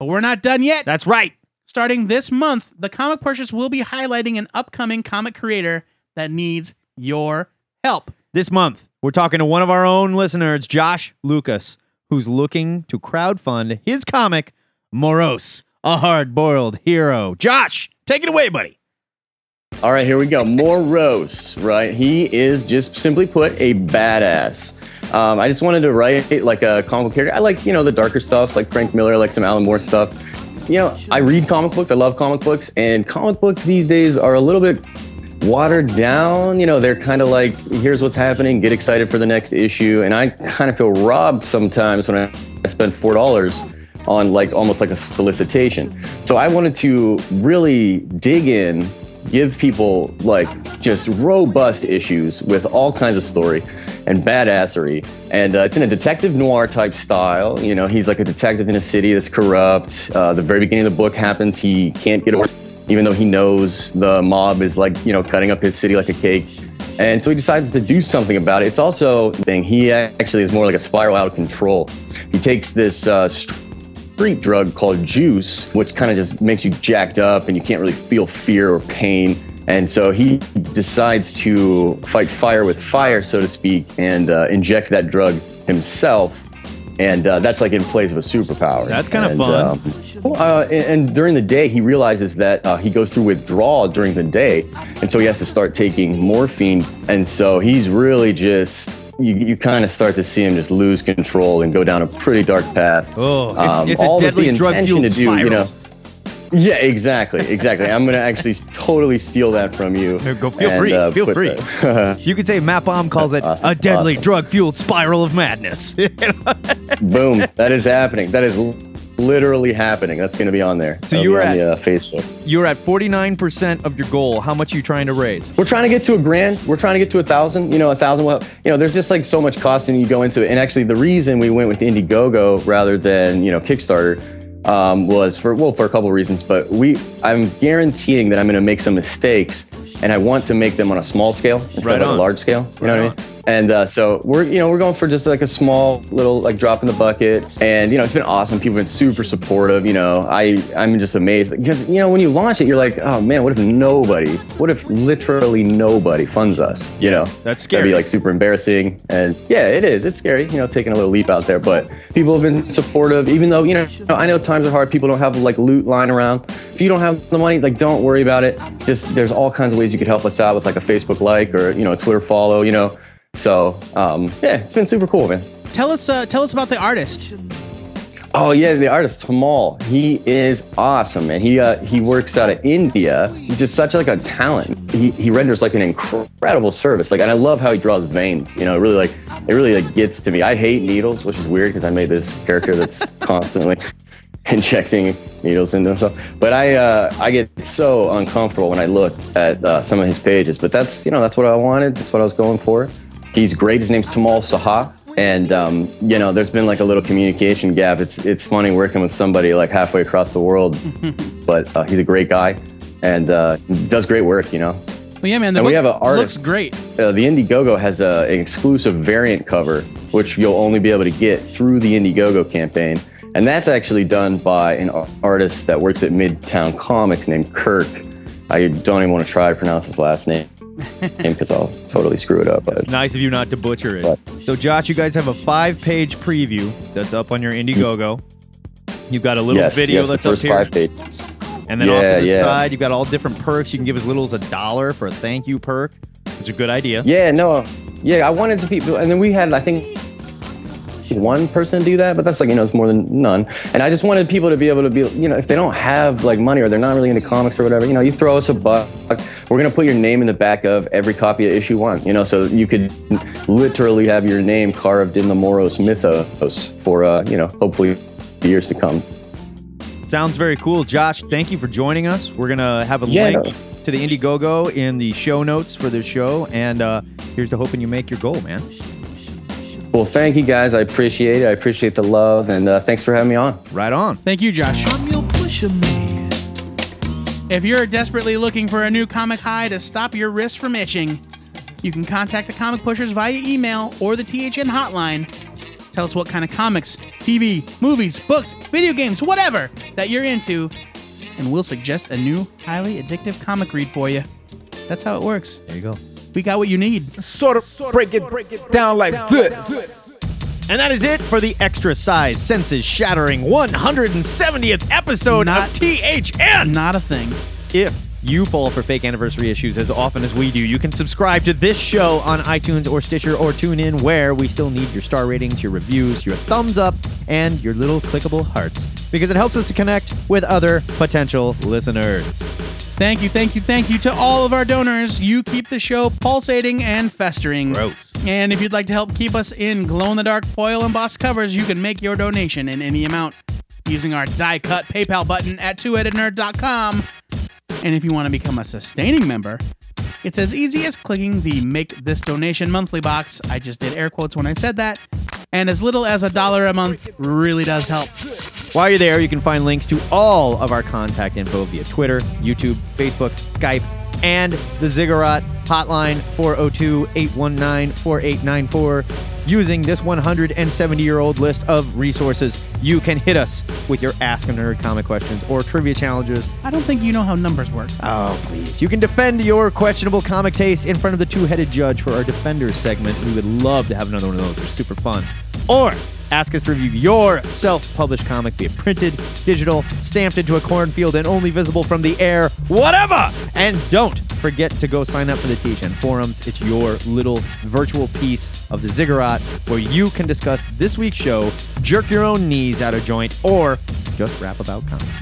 Speaker 4: But we're not done yet.
Speaker 3: That's right.
Speaker 4: Starting this month, the Comic Pushers will be highlighting an upcoming comic creator that needs your help.
Speaker 3: This month, we're talking to one of our own listeners, Josh Lucas, who's looking to crowdfund his comic, Morose, a hard boiled hero. Josh, take it away, buddy.
Speaker 6: All right, here we go. Morose, right? He is just simply put a badass. Um, I just wanted to write like a comic character. I like, you know, the darker stuff, like Frank Miller, like some Alan Moore stuff. You know, I read comic books. I love comic books, and comic books these days are a little bit watered down. You know, they're kind of like, here's what's happening, get excited for the next issue. And I kind of feel robbed sometimes when I, spend four dollars on like almost like a solicitation. So I wanted to really dig in, give people like just robust issues with all kinds of story and badassery. And uh, it's in a detective noir type style. You know, he's like a detective in a city that's corrupt. Uh, the very beginning of the book happens. He can't get away, even though he knows the mob is like, you know, cutting up his city like a cake. And so he decides to do something about it. It's also thing he actually is more like a spiral out of control. He takes this uh, street drug called juice, which kind of just makes you jacked up and you can't really feel fear or pain. And so he decides to fight fire with fire, so to speak, and uh, inject that drug himself. And uh, that's like in place of a superpower.
Speaker 3: That's kinda
Speaker 6: And,
Speaker 3: fun.
Speaker 6: um, uh, and, and during the day, he realizes that uh, he goes through withdrawal during the day, and so he has to start taking morphine. And so he's really just you, you kind of start to see him just lose control and go down a pretty dark path.
Speaker 3: Oh, it's,
Speaker 6: Um,
Speaker 3: it's
Speaker 6: all
Speaker 3: a
Speaker 6: with the intention to do,
Speaker 3: spiral.
Speaker 6: you know. Yeah, exactly, exactly. I'm gonna actually totally steal that from you.
Speaker 3: No, go- feel
Speaker 6: and,
Speaker 3: free,
Speaker 6: uh,
Speaker 3: feel free. You could say Matt Bomb calls it
Speaker 6: Awesome,
Speaker 3: a deadly
Speaker 6: awesome.
Speaker 3: drug fueled spiral of madness.
Speaker 6: Boom! That is happening. That is literally happening. That's gonna be on there.
Speaker 3: So
Speaker 6: That'll
Speaker 3: you were
Speaker 6: on
Speaker 3: at-
Speaker 6: the, uh, Facebook.
Speaker 3: You're at 49% of your goal. How much are you trying to raise?
Speaker 6: We're trying to get to a grand. We're trying to get to a thousand. You know, a thousand. Well, you know, there's just like so much cost and you go into it. And actually, the reason we went with Indiegogo rather than you know Kickstarter um, was for well for a couple of reasons. But we, I'm guaranteeing that I'm going to make some mistakes, and I want to make them on a small scale instead
Speaker 3: Right
Speaker 6: of
Speaker 3: on.
Speaker 6: a large scale. You know
Speaker 3: Right
Speaker 6: what I mean? And uh, so we're, you know, we're going for just like a small little like drop in the bucket, and you know, it's been awesome. People have been super supportive. You know, I, I'm just amazed because you know, when you launch it, you're like, oh man, what if nobody, what if literally nobody funds us? You know,
Speaker 3: That's
Speaker 6: That'd
Speaker 3: scary.
Speaker 6: be like super embarrassing, and yeah, it is. It's scary, you know, taking a little leap out there. But people have been supportive, even though you know, I know times are hard. People don't have like loot lying around. If you don't have the money, like don't worry about it. Just there's all kinds of ways you could help us out with like a Facebook like or you know a Twitter follow. You know, so um, yeah, it's been super cool, man.
Speaker 4: Tell us, uh, tell us about the artist.
Speaker 6: Oh yeah, the artist Tamal. He is awesome, man. He uh, he works out of India. He's just such like a talent. He he renders like an incredible service. Like, and I love how he draws veins. You know, it really like it really like gets to me. I hate needles, which is weird because I made this character that's constantly injecting needles into himself. But I uh, I get so uncomfortable when I look at uh, some of his pages. But that's you know that's what I wanted. That's what I was going for. He's great. His name's Tamal Saha. And um, you know, there's been like a little communication gap. It's it's funny working with somebody like halfway across the world, but uh, he's a great guy and uh, does great work. You know,
Speaker 4: Well, yeah, man. The
Speaker 6: And we have an artist.
Speaker 4: looks great.
Speaker 6: uh, the Indiegogo has a, an exclusive variant cover, which you'll only be able to get through the Indiegogo campaign. And that's actually done by an artist that works at Midtown Comics named Kirk. I don't even want to try to pronounce his last name because I'll totally screw it up. But
Speaker 3: Nice of you not to butcher it.
Speaker 6: Right.
Speaker 3: So, Josh, you guys have a five page preview that's up on your Indiegogo. You've got a little
Speaker 6: yes,
Speaker 3: video
Speaker 6: yes,
Speaker 3: that's up here. And then off to the
Speaker 6: yeah.
Speaker 3: side, you've got all different perks. You can give as little as a dollar for a thank you perk. It's a good idea.
Speaker 6: Yeah, no, yeah, I wanted to people, and then we had, I think, one person do that, but that's like you know, it's more than none. And I just wanted people to be able to be, you know, if they don't have like money or they're not really into comics or whatever, you know, you throw us a buck. We're gonna put your name in the back of every copy of issue one, you know, so you could literally have your name carved in the Morose mythos for, uh, you know, hopefully years to come.
Speaker 3: Sounds very cool. Josh, thank you for joining us. We're going to have a
Speaker 6: Yeah,
Speaker 3: link to the Indiegogo in the show notes for this show. And uh, here's to hoping you make your goal, man.
Speaker 6: Well, thank you guys. I appreciate it. I appreciate the love, and uh, thanks for having me on.
Speaker 3: Right on.
Speaker 4: Thank you, Josh. If you're desperately looking for a new comic high to stop your wrists from itching, you can contact the Comic Pushers via email or the THN hotline. Tell us what kind of comics, TV, movies, books, video games, whatever that you're into, and we'll suggest a new highly addictive comic read for you. That's how it works.
Speaker 3: There you go.
Speaker 4: We got what you need.
Speaker 7: Sort of break it break it down like this.
Speaker 3: And that is it for the extra size, senses shattering 170th episode
Speaker 4: Not-
Speaker 3: of THN.
Speaker 4: Not a thing.
Speaker 3: If you fall for fake anniversary issues as often as we do, you can subscribe to this show on iTunes or Stitcher or tune in where we still need your star ratings, your reviews, your thumbs up, and your little clickable hearts because it helps us to connect with other potential listeners.
Speaker 4: Thank you, thank you, thank you to all of our donors. You keep the show pulsating and festering.
Speaker 3: Gross.
Speaker 4: And if you'd like to help keep us in glow in the dark foil embossed covers, you can make your donation in any amount using our die cut PayPal button at twoheadednerd.com. And if you want to become a sustaining member, it's as easy as clicking the Make This Donation monthly box. I just did air quotes when I said that. And as little as a dollar a month really does help.
Speaker 3: While you're there, you can find links to all of our contact info via Twitter, YouTube, Facebook, Skype, and the Ziggurat hotline 402 819 4894. Using this 170 year old list of resources, you can hit us with your Ask a Nerd comic questions or trivia challenges.
Speaker 4: I don't think you know how numbers work.
Speaker 3: Oh, please. You can defend your questionable comic taste in front of the two headed judge for our Defenders segment. We would love to have another one of those. They're super fun. Or ask us to review your self published comic, be it printed, digital, stamped into a cornfield, and only visible from the air, whatever. And don't forget to go sign up for the THN forums. It's your little virtual piece of the ziggurat where you can discuss this week's show, jerk your own knees out of joint, or just rap about comics.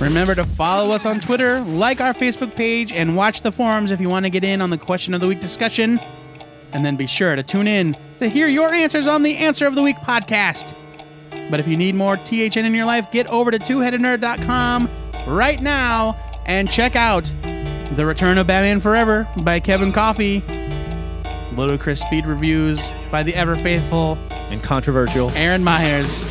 Speaker 4: Remember to follow us on Twitter, like our Facebook page, and watch the forums if you want to get in on the question of the week discussion. And then be sure to tune in to hear your answers on the Answer of the Week podcast. But if you need more THN in your life, get over to twoheadednerd.com right now and check out The Return of Batman Forever by Kevin Coffey, Ludicrous Speed Reviews by the ever faithful
Speaker 3: And controversial.
Speaker 4: Aaron Myers.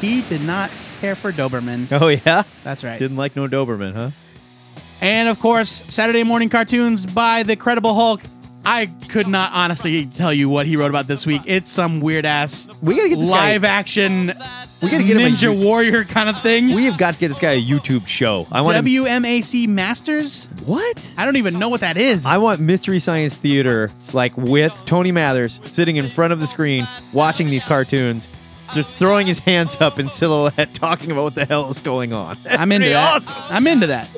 Speaker 4: He did not care for Doberman.
Speaker 3: Oh, yeah?
Speaker 4: That's right.
Speaker 3: Didn't like no Doberman, huh?
Speaker 4: And of course, Saturday morning cartoons by the Credible Hulk. I could not honestly tell you what he wrote about this week. It's some weird ass
Speaker 3: We gotta get this guy-
Speaker 4: live action
Speaker 3: We gotta get him a
Speaker 4: Ninja Warrior kind of thing.
Speaker 3: We have got to get this guy a YouTube show. I want him-
Speaker 4: WMAC Masters?
Speaker 3: What?
Speaker 4: I don't even know what that is.
Speaker 3: I want Mystery Science Theater, like with Tony Mathers sitting in front of the screen watching these cartoons, just throwing his hands up in silhouette, talking about what the hell is going on.
Speaker 4: I'm into
Speaker 3: Pretty
Speaker 4: that.
Speaker 3: awesome.
Speaker 4: I'm into that.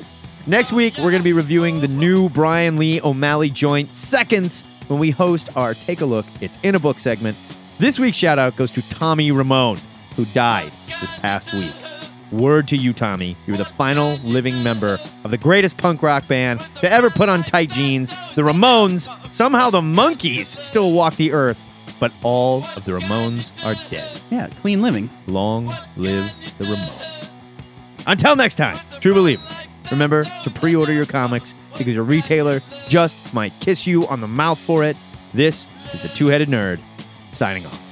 Speaker 3: Next week, we're going to be reviewing the new Brian Lee O'Malley joint Seconds when we host our Take a Look, It's in a Book segment. This week's shout out goes to Tommy Ramone, who died this past week. Word to you, Tommy. You're the final living member of the greatest punk rock band to ever put on tight jeans, the Ramones. Somehow the Monkees still walk the earth, but all of the Ramones are dead.
Speaker 4: Yeah, clean living.
Speaker 3: Long live the Ramones. Until next time, true believers, remember to pre order your comics because your retailer just might kiss you on the mouth for it. This is the Two Headed Nerd signing off.